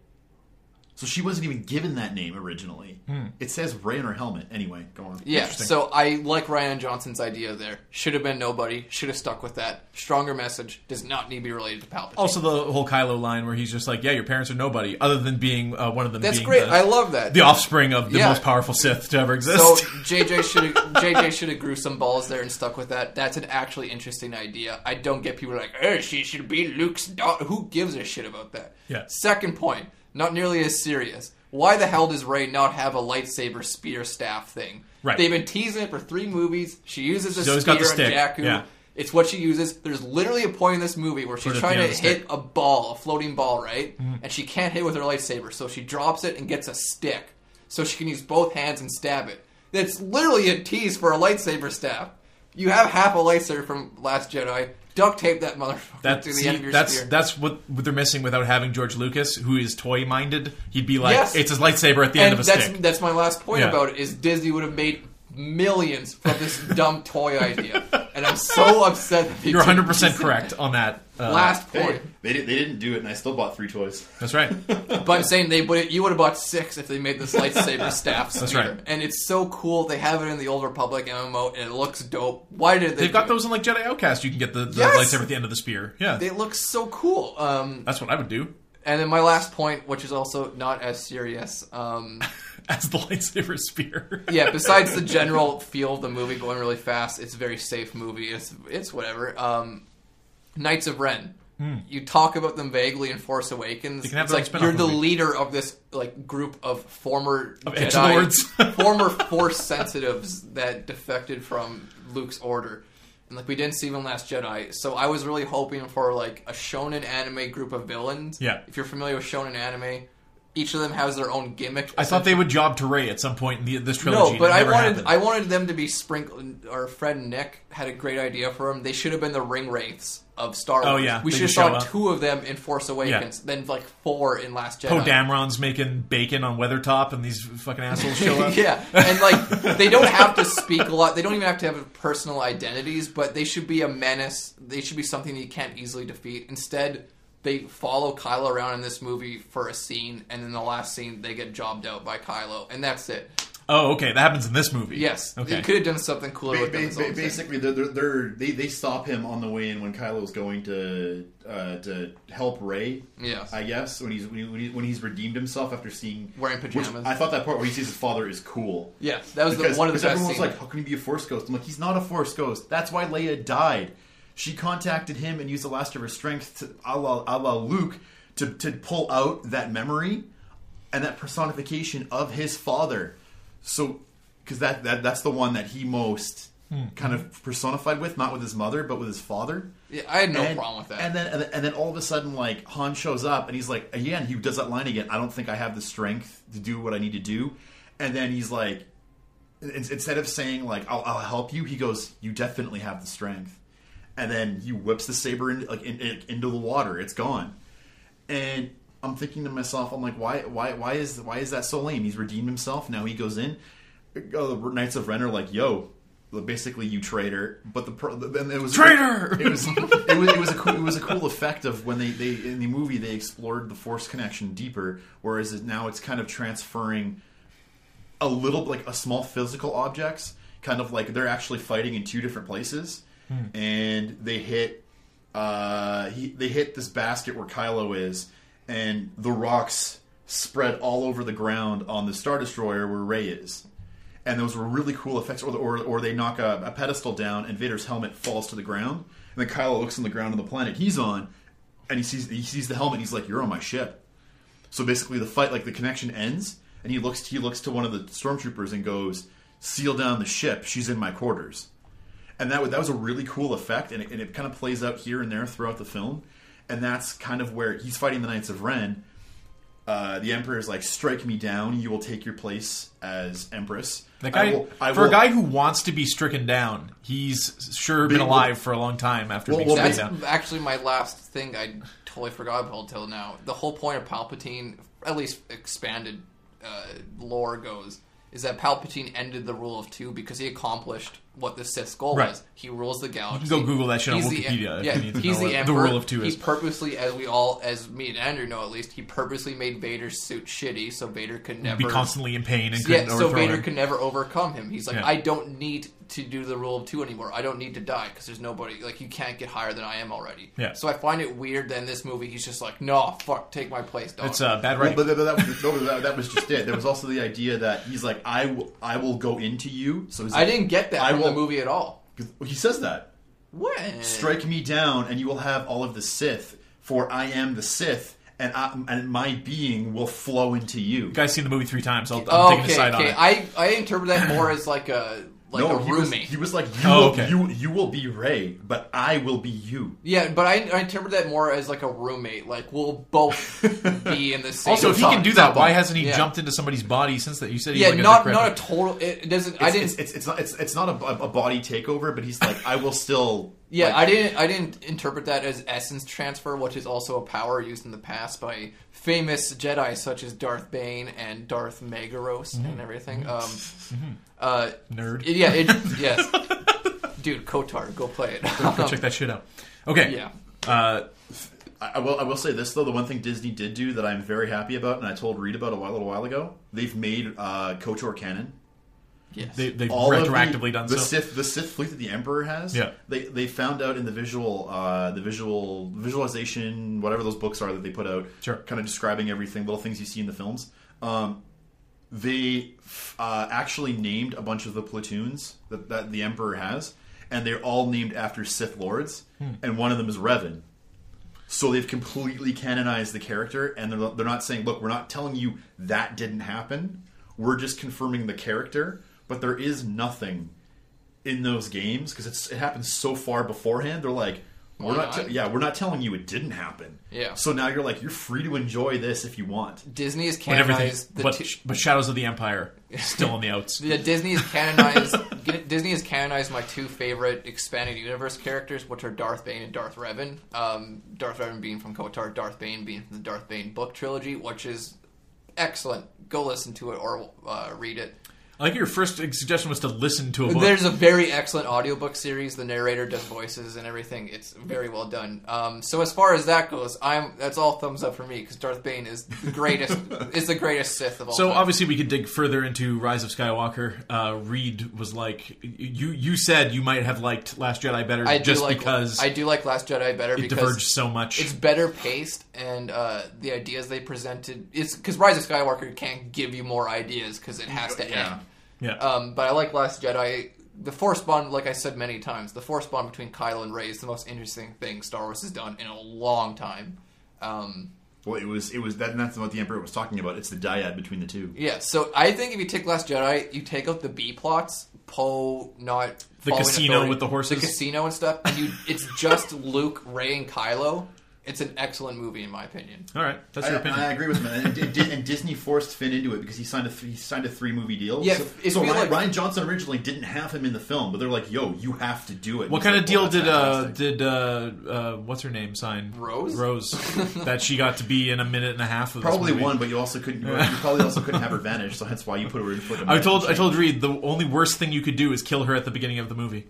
So she wasn't even given that name originally. It says Rey on her helmet. Anyway, go on. Yeah, so I like Rian Johnson's idea there. Should have been nobody. Should have stuck with that. Stronger message. Does not need to be related to Palpatine. Also, the whole Kylo line where he's just like, "Yeah, your parents are nobody," other than being uh, one of them. That's being great. The, I love that. the offspring of the Yeah. most powerful Sith to ever exist. So <laughs> JJ should have JJ should have grew some balls there and stuck with that. That's an actually interesting idea. I don't get people like, "Oh, she should be Luke's daughter." Who gives a shit about that? Yeah. Second point, not nearly as serious. Why the hell does Rey not have a lightsaber spear staff thing? Right. They've been teasing it for three movies. She uses a She's always spear got the on stick, Jakku. yeah. It's what she uses. There's literally a point in this movie where she's Put it trying to the the hit stick. a ball, a floating ball, right? Mm-hmm. And she can't hit with her lightsaber, so she drops it and gets a stick, so she can use both hands and stab it. That's literally a tease for a lightsaber staff. You have half a lightsaber from Last Jedi. Duct tape that motherfucker That's, to the see, end of your that's spear. that's what, what they're missing without having George Lucas, who is toy minded. He'd be like, Yes. "It's his lightsaber at the and end of a that's stick." that's my last point Yeah. about it is Disney would have made millions from this <laughs> dumb toy idea, and I'm so <laughs> upset. You're 100 percent correct on that. Uh, Last Hey, point, they, did, they didn't do it, and I still bought three toys. That's right. <laughs> but I'm saying they would you would have bought six if they made this lightsaber <laughs> staff. That's spear. right. and it's so cool. They have it in the Old Republic MMO, and it looks dope. Why did they? They've got do it? those in like Jedi Outcast. You can get the, the Yes! lightsaber at the end of the spear. Yeah, They look so cool. Um, that's what I would do and then my last point, which is also not as serious. Um, <laughs> as the lightsaber spear. yeah, besides the general feel of the movie going really fast, it's a very safe movie. It's it's whatever. Um, Knights of Ren. Hmm. You talk about them vaguely in Force Awakens. They can have it's like you're spin-off the movie. leader of this like group of former Of Jedi, <laughs> former Force sensitives that defected from Luke's order. And like we didn't see them Last Jedi, so I was really hoping for like a shonen anime group of villains. Yeah. If you're familiar with shonen anime, each of them has their own gimmick. I thought they would job to Rey at some point in the, this trilogy. No, but I wanted happened. I wanted them to be sprinkled. Or Fred and Nick had a great idea for them. They should have been the ring wraiths of Star oh, Wars. Oh, yeah, we should have saw up. two of them in Force Awakens, then like four in Last Jedi. Poe Dameron's making bacon on Weathertop, and these fucking assholes show up. <laughs> yeah, and like they don't have to speak a lot. They don't even have to have personal identities, but they should be a menace. They should be something that you can't easily defeat. Instead, they follow Kylo around in this movie for a scene, and in the last scene, they get jobbed out by Kylo, and that's it. Oh, okay, that happens in this movie. Yes, Okay. they could have done something cooler Ba- with ba- is ba- basically, they're, they're, they're, they they stop him on the way in when Kylo's going to uh, to help Rey. Yes. I guess when he's when, he, when, he, when he's redeemed himself after seeing Wearing which pajamas. I thought that part where he sees his father is cool. Yeah, that was the, one of the best everyone was scenes. like, "How can he be a Force ghost?" I'm like, "He's not a Force ghost. That's why Leia died. She contacted him and used the last of her strength, to, a la, a la Luke, to to pull out that memory and that personification of his father. So, because that, that that's the one that he most hmm. kind of personified with, not with his mother, but with his father. yeah, I had no and, problem with that. And then, and then and then all of a sudden, like Han shows up, and he's like, again, he does that line again. I don't think I have the strength to do what I need to do. And then he's like, instead of saying like, "I'll, I'll help you," he goes, "You definitely have the strength." And then he whips the saber in, like in, in- into the water. It's gone. And I'm thinking to myself, I'm like, why, why, why is, why is that so lame? He's redeemed himself. Now he goes in. Uh, the Knights of Ren are like, yo, basically you traitor. But the pro- and it was Traitor! <laughs> It was it was it was a cool it was a cool effect of when they they in the movie they explored the Force connection deeper, whereas it, now it's kind of transferring a little like a small physical objects, kind of like they're actually fighting in two different places, and they hit uh, he, they hit this basket where Kylo is, and the rocks spread all over the ground on the Star Destroyer where Rey is. And those were really cool effects. Or, or, or they knock a, a pedestal down, and Vader's helmet falls to the ground. And then Kylo looks on the ground on the planet he's on, and he sees he sees the helmet. He's like, "You're on my ship." So basically, the fight, like the connection ends, and he looks he looks to one of the stormtroopers and goes, "Seal down the ship. She's in my quarters." And that was, that was a really cool effect, and it, and it kind of plays out here and there throughout the film, and that's kind of where he's fighting the Knights of Ren. Uh, the Emperor is like, "Strike me down, you will take your place as Empress." That guy, I will, I for will- a guy who wants to be stricken down, he's sure been alive for a long time after well, being well, stricken down. actually my last thing I totally forgot about till now. The whole point of Palpatine, at least expanded uh, lore goes, is that Palpatine ended the rule of two because he accomplished what the Sith's goal Right. was. He rules the galaxy. You can go Google that shit on He's the- Wikipedia if yeah, you need to he's know the what the rule of two He purposely, as we all, as me and Andrew know at least, he purposely made Vader's suit shitty so Vader could never Be constantly in pain and yeah, couldn't so Vader him. could never overcome him. He's like, Yeah. I don't need to do the rule of two anymore. I don't need to die because there's nobody like you can't get higher than I am already. Yeah. So I find it weird that in this movie he's just like, no, fuck, take my place, dog. It's uh, bad Well, but that, that, was, no, that, that was just it. There was also the idea that he's like, "I will, I will go into you." So he's I like, didn't get that I from will- the movie at all. He says that. What? strike me down and you will have all of the Sith for I am the Sith and I, and my being will flow into you You guys seen the movie three times. I'll, I'm Oh, taking a okay, side on it. I I interpret that more as like a like no a he was, roommate. he was like you, Oh, will, okay. you you will be Rey but I will be you yeah, but I, I interpret that more as like a roommate. Like we'll both <laughs> be in the same. also, if he can do that, why hasn't he Yeah. jumped into somebody's body since that? You said he yeah, like not a not a total. It doesn't. I it's, didn't. it's, it's, it's not it's, it's not a, a body takeover but he's like I will still Yeah, Like- I didn't. I didn't interpret that as essence transfer, which is also a power used in the past by famous Jedi such as Darth Bane and Darth Megaros and everything. Um, uh, Nerd. yeah, it, <laughs> yes, dude, KOTOR, go play it. Go check that shit out. Okay. yeah, Uh, I I will. I will say this though: the one thing Disney did do that I'm very happy about, and I told Reed about a while, a little while ago, they've made uh, KOTOR canon. Yes. they, they've All of retroactively the, done the so. Sith, the Sith fleet that the Emperor has. Yeah. they they found out in the visual, uh, the visual visualization, whatever those books are that they put out, Sure. kind of describing everything, little things you see in the films. Um, they uh, actually named a bunch of the platoons that, that the Emperor has, and they're all named after Sith lords, Hmm. and one of them is Revan. So they've completely canonized the character, and they're, they're not saying, "Look, we're not telling you that didn't happen. We're just confirming the character." But there is nothing in those games because it's it happens so far beforehand. They're like, "We're Why not, not? te- yeah, we're not telling you it didn't happen." Yeah. So now you're like, you're free to enjoy this if you want. Disney is but everything, canonized the but, two- but Shadows of the Empire is still on the outs. <laughs> Yeah, Disney has canonized. <laughs> Disney has canonized my two favorite expanded universe characters, which are Darth Bane and Darth Revan. Um, Darth Revan being from KOTOR, Darth Bane being from the Darth Bane book trilogy, which is excellent. Go listen to it or uh, read it. I think your first suggestion was to listen to a book. There's a very excellent audiobook series. The narrator does voices and everything. It's very well done. Um, so as far as that goes, I'm that's all thumbs up for me because Darth Bane is the greatest <laughs> is the greatest Sith of all So time. obviously we could dig further into Rise of Skywalker. Uh, Reed was like, you you said you might have liked Last Jedi better I just like because I do like Last Jedi better it because diverged so much. it's better paced and uh, the ideas they presented it's because rise of skywalker can't give you more ideas because it has to Yeah. end yeah. um, but i like last jedi the force bond like i said many times the force bond between kylo and Rey is the most interesting thing star wars has done in a long time um, Well, it was it was that. That's what the Emperor was talking about. It's the dyad between the two. yeah so i think if you take last jedi you take out the b plots poe not The casino authority- with the horses? the casino and stuff and you it's just <laughs> luke Rey, and kylo it's an excellent movie in my opinion All right, that's I, your opinion. I agree with him, and, and, and Disney forced Finn into it because he signed a th- he signed a three movie deal. Yeah, so, so Rian, like- Rian Johnson originally didn't have him in the film, but they're like, "Yo, you have to do it." what He's kind of deal "Well, did uh, did uh, uh, what's her name sign? Rose? Rose. <laughs> that she got to be in a minute and a half of this Probably movie. one, but you also couldn't. You <laughs> probably also couldn't have her vanish, so that's why you put her in for the. I told I told Reed the only worst thing you could do is kill her at the beginning of the movie.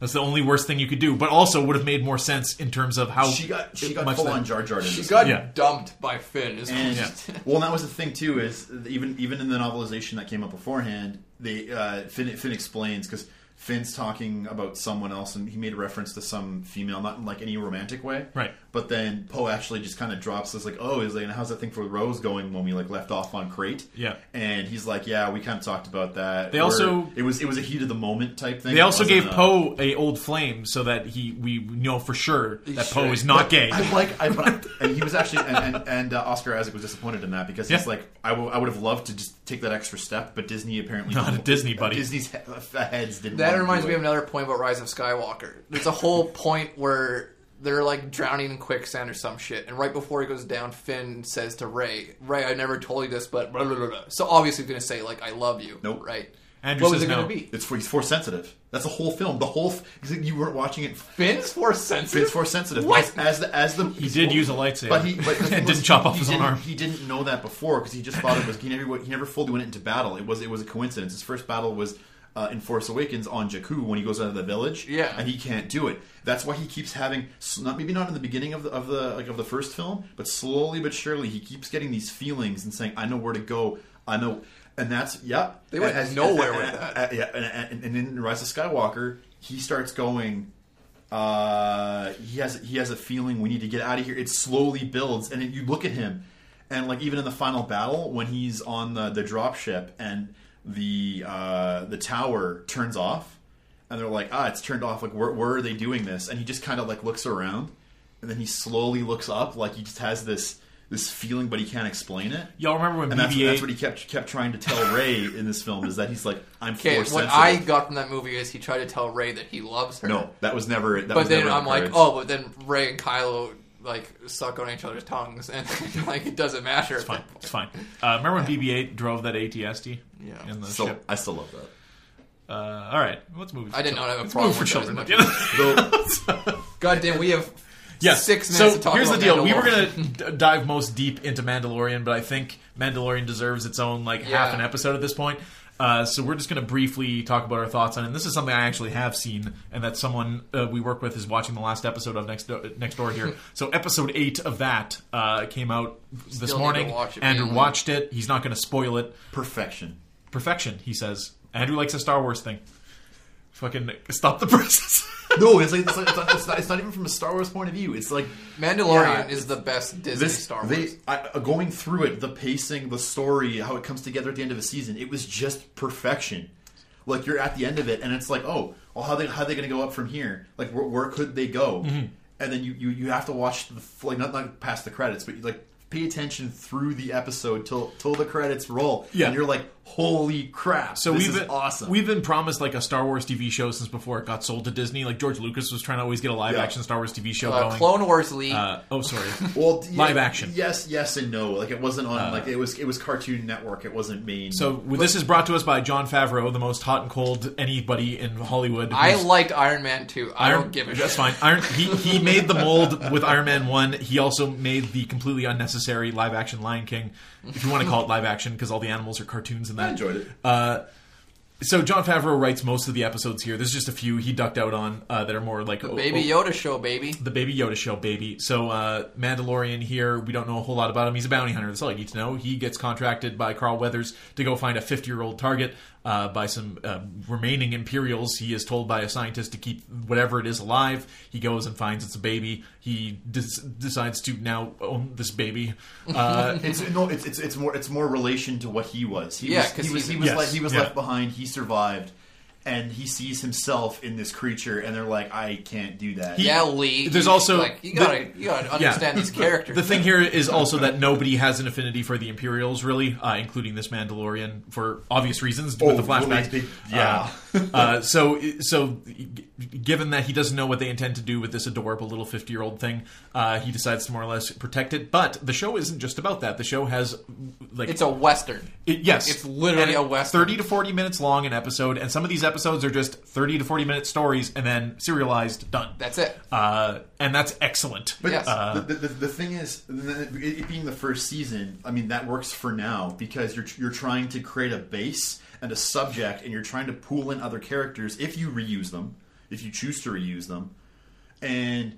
That's the only worst thing you could do, but also would have made more sense in terms of how she got she got much full that- on Jar Jar. in She this got Yeah. dumped by Finn. Is And Yeah. well, and that was the thing too. Is even even in the novelization that came out beforehand, they uh, Finn, Finn explains because Finn's talking about someone else, and he made a reference to some female, not in like any romantic way, Right. But then Poe actually just kind of drops this like, "Oh, is like, how's that thing for Rose going when we like left off on Crait?" Yeah. and he's like, "Yeah, we kind of talked about that." They Where also- it was it was a heat of the moment type thing. They also gave a- Poe a old flame so that he we know for sure that Sure. Poe is not But gay. I like, I, but I, <laughs> and he was actually, and, and, and uh, Oscar Isaac was disappointed in that because he's Yeah. like, I would have loved to just take that extra step, but Disney apparently Not a Disney, buddy. Disney's he- <laughs> heads didn't. that want to reminds do me it. of another point about Rise of Skywalker. There's a whole point where they're like drowning in quicksand or some shit, and right before he goes down, Finn says to Rey, "Rey, I never told you this, but blah blah blah." blah." So obviously, he's gonna say like, "I love you." Nope. Right. Andrew what was says it gonna be? It's for he's force sensitive. That's the whole film. The whole f- you weren't watching it. Finn's force sensitive. It's force sensitive. What? As, as the as the He did use a lightsaber. but he but and <laughs> was, didn't chop off he his own didn't- arm. He didn't know that before because he just thought it was he never he never fully went into battle. It was it was a coincidence. His first battle was. Uh, in Force Awakens on Jakku when he goes out of the village, Yeah. and he can't do it. That's why he keeps having not maybe not in the beginning of the of the like of the first film, but slowly but surely he keeps getting these feelings and saying, "I know where to go. I know." And that's yeah. They went As- nowhere <laughs> and- with and- that. and- yeah, and, and, and in Rise of Skywalker, he starts going. Uh, he has he has a feeling we need to get out of here. It slowly builds, and it, you look at him, and like even in the final battle when he's on the the drop ship and the uh, the tower turns off, and they're like, ah, it's turned off. Like, where, where are they doing this? And he just kind of like looks around, and then he slowly looks up, like he just has this this feeling, but he can't explain it. Y'all remember when And that's, BB-8? that's what he kept kept trying to tell Rey in this film is that he's like, I'm Okay, what sensitive. I got from that movie is he tried to tell Rey that he loves her. no, that was never. That but was then never I'm the like, oh, but then Rey and Kylo like suck on each other's tongues, and <laughs> like it doesn't matter. It's fine. It's fine. Uh, remember when BB-8 drove that ATST Yeah. in the Still, ship? I still love that. Uh, all right, let's move. I did not have a Let's problem for with that children. as much. Though, God damn, we have Yes. six minutes so to talk here's about the deal. We were gonna d- dive most deep into Mandalorian, but I think Mandalorian deserves its own like half Yeah. an episode at this point. Uh, so we're just going to briefly talk about our thoughts on it. And this is something I actually have seen, and that someone uh, we work with is watching the last episode of Next Do- Next Door here. <laughs> so episode eight of that uh, came out this Still need to morning. watch it, Andrew man. watched it. He's not going to spoil it. perfection. Perfection, he says. Andrew likes a Star Wars thing. Fucking stop the <laughs> presses. No, it's like it's, like, it's, not, it's, not, it's not even from a Star Wars point of view. It's like Mandalorian Yeah, is the best Disney this Star Wars. they I, uh, going through it, the pacing, the story, how it comes together at the end of a season. It was just perfection. Like you're at the end of it, and it's like, oh, well, how they how they going to go up from here? Like where, where could they go? Mm-hmm. And then you, you you have to watch the like not not past the credits, but you like pay attention through the episode till till the credits roll. Yeah. and you're like, holy crap! So this we've is been awesome. We've been promised like a Star Wars TV show since before it got sold to Disney. Like George Lucas was trying to always get a live Yeah. action Star Wars TV show uh, going. Clone Wars League. uh, oh, sorry. <laughs> well, yeah, live action. Uh, Yes, yes, and no. Like it wasn't on. like it was it was Cartoon Network. It wasn't main. So this is brought to us by Jon Favreau, the most hot and cold anybody in Hollywood. I liked Iron Man 2. I Iron- don't give a That's shit. fine. Iron, he he <laughs> made the mold with Iron Man one. He also made the completely unnecessary live action Lion King, if you want to call it live action, because all the animals are cartoons in that. I enjoyed it. Uh, so Jon Favreau writes most of the episodes here. There's just a few he ducked out on uh, that are more like the Baby oh, Yoda show, baby. the Baby Yoda show, baby. So uh, Mandalorian here, we don't know a whole lot about him. He's a bounty hunter. That's all you need to know. He gets contracted by Carl Weathers to go find a 50 year old target uh, by some uh, remaining Imperials. He is told by a scientist to keep whatever it is alive. He goes and finds it's a baby. He des- decides to now own this baby. <laughs> Uh, It's no, it's, it's it's more it's more relation to what he was. He Yeah, was 'cause he was he's- he was Yes, like he was yeah. left behind. He survived, and he sees himself in this creature, and they're like, I can't do that. yeah, Lee. there's you- also- like you gotta you gotta understand these characters. The thing here is also that nobody has an affinity for the Imperials, really, uh, including this Mandalorian for obvious reasons Oh, with the flashbacks. really? Yeah. Uh, uh, so, so given that he doesn't know what they intend to do with this adorable little fifty-year-old thing, uh, he decides to more or less protect it. But the show isn't just about that. The show has like it's a western. it- yes, it's literally And a Western. Thirty to forty minutes long an episode, and some of these episodes are just thirty to forty minute stories, and then serialized, done. That's it. uh, and that's excellent. But Yes. the, the, the, the thing is, it it being the first season, I mean that works for now because you're you're trying to create a base and a subject, and you're trying to pool in other characters if you reuse them, if you choose to reuse them, and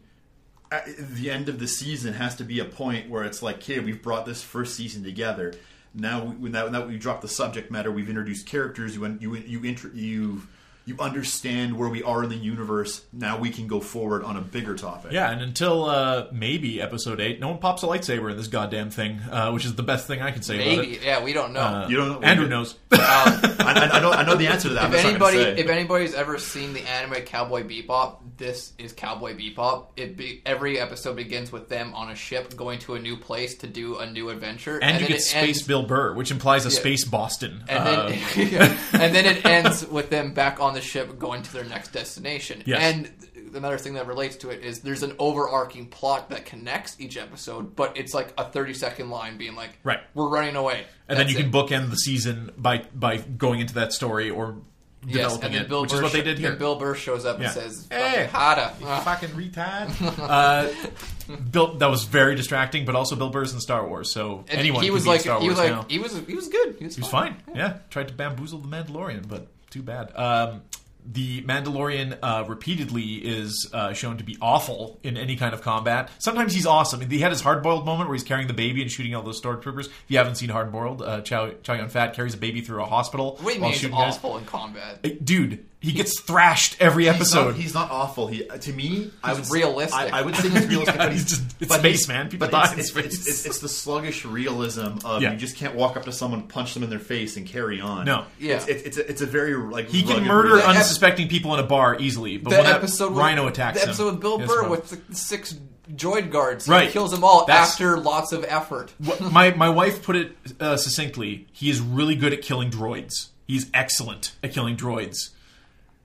at the end of the season has to be a point where it's like, okay, we've brought this first season together. Now, we, now, now we drop the subject matter. We've introduced characters. You you you you you understand where we are in the universe. Now we can go forward on a bigger topic. Yeah, and until uh, maybe episode eight, no one pops a lightsaber in this goddamn thing, uh, which is the best thing I can say about Maybe. it. Yeah, we don't know. Uh, You don't know- Andrew knows. <laughs> I, I, I know I know the answer to that. if I'm not gonna anybody, say. if anybody's ever seen the anime Cowboy Bebop, this is Cowboy Bebop. It be, every episode begins with them on a ship going to a new place to do a new adventure, and, you get Space ends- Bill Burr, which implies a Yeah. Space Boston. and Uh, then <laughs> and then it ends with them back on the ship going to their next destination. Yes. And another thing that relates to it is there's an overarching plot that connects each episode, but it's like a 30 second line being like, Right. we're running away," and then That's you can bookend the season by by going into that story or Yes, developing and then it, Bill which Burr is what they did here. Then Bill Burr shows up Yeah. and says, Hey. "Fucking Hada." <laughs> Fucking retard. uh, Bill, that was very distracting, but also Bill Burr's in Star Wars, so And anyone he was like, he was like, now. he was, he was good. He was, He was fine. Yeah, tried to bamboozle the Mandalorian, but too bad. Um, the Mandalorian uh, repeatedly is uh, shown to be awful in any kind of combat. Sometimes he's awesome. He had his hard-boiled moment where he's carrying the baby and shooting all those stormtroopers. If you haven't seen Hard Boiled, uh, Chow, Chow Yun Fat carries a baby through a hospital you while mean he's shooting guys. awful in combat? Uh, Dude, he gets thrashed every He's episode. not, he's not awful. He to me, I would He's realistic. I, I would say <laughs> he's realistic. Yeah, but he's just- it's but space, man. People but die it's, in it's, space. It's, it's, it's the sluggish realism of Yeah. you just can't walk up to someone, punch them in their face, and carry on. No. Yeah. it's, it's, it's, a, it's a very like he can murder realism. unsuspecting people in a bar easily, but The when that episode Rhino with, attacks the episode him, with Bill Burr with the six droid guards, he Right. kills them all That's- after lots of effort. <laughs> My my wife put it uh, succinctly. He is really good at killing droids. He's excellent at killing droids.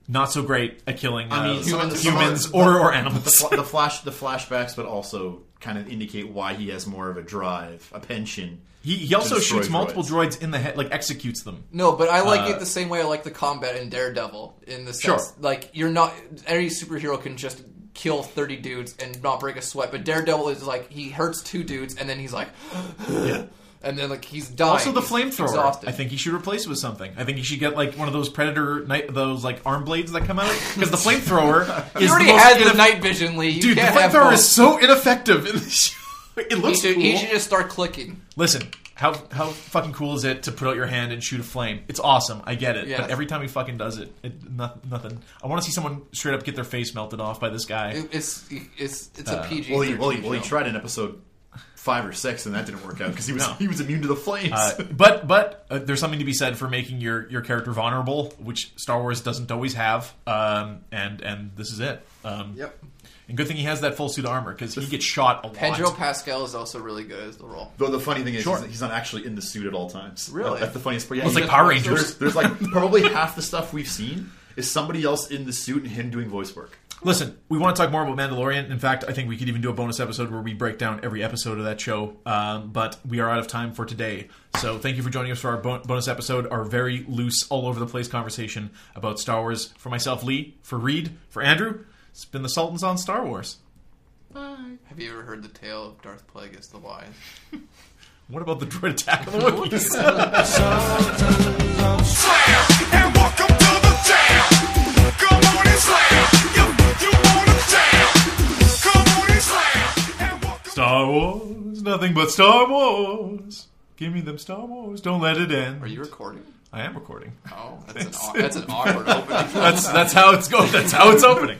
Not so great at killing uh, I mean, some of the- humans some the- or or the, animals. fl- the <laughs> flash, the flashbacks, but also kind of indicate why he has more of a drive, a pension. He, he also destroy shoots multiple droids. droids in the head, like executes them. No, but I like Uh, it the same way I like the combat in Daredevil. In the Sure. sense, like you're not any superhero can just kill thirty dudes and not break a sweat. But Daredevil is like he hurts two dudes and then he's like, <gasps> and then like he's dying. Also, the He's flamethrower. exhausted. I think he should replace it with something. I think he should get like one of those predator night, those like arm blades that come out because the flamethrower <laughs> is he already the most has the ineff- night vision, Lee. You Dude, the can't have flamethrower both. is so ineffective in the show. <laughs> It He looks should, cool. he should just start clicking. Listen, how how fucking cool is it to put out your hand and shoot a flame? It's awesome. I get it. Yes. But every time he fucking does it, it not, nothing. I want to see someone straight up get their face melted off by this guy. It, it's it's it's Uh, a PG. Well, he, well, he, well, he tried in episode five or six, and that didn't work out because he was No. he was immune to the flames. Uh, but but uh, there's something to be said for making your, your character vulnerable, which Star Wars doesn't always have. Um, and and this is it. Um, Yep. And good thing he has that full suit armor because he gets shot a lot. Pedro Pascal is also really good as the role. Though the funny thing is, Sure. he's, he's not actually in the suit at all times. Really? That's the funniest part. Yeah, Well, it's like Power Rangers. There's, there's like <laughs> probably half the stuff we've seen is somebody else in the suit and him doing voice work. Listen, we want to talk more about Mandalorian. In fact, I think we could even do a bonus episode where we break down every episode of that show. Um, but we are out of time for today. So thank you for joining us for our bo- bonus episode, our very loose, all over the place conversation about Star Wars. For myself, Lee, for Reed, for Andrew, it's been the Sultans on Star Wars. Bye. Have you ever heard the tale of Darth Plagueis the Wise? <laughs> What about the droid attack of the Wookiees? <laughs> Slam and welcome to the jam. Come on and slam. You, you wanna jam? Come on and slam and welcome. Star Wars, nothing but Star Wars. Give me them Star Wars. Don't let it end. Are you recording? I am recording. Oh, that's <laughs> an aw- that's an awkward opening. That's that's how it's going. That's how it's opening.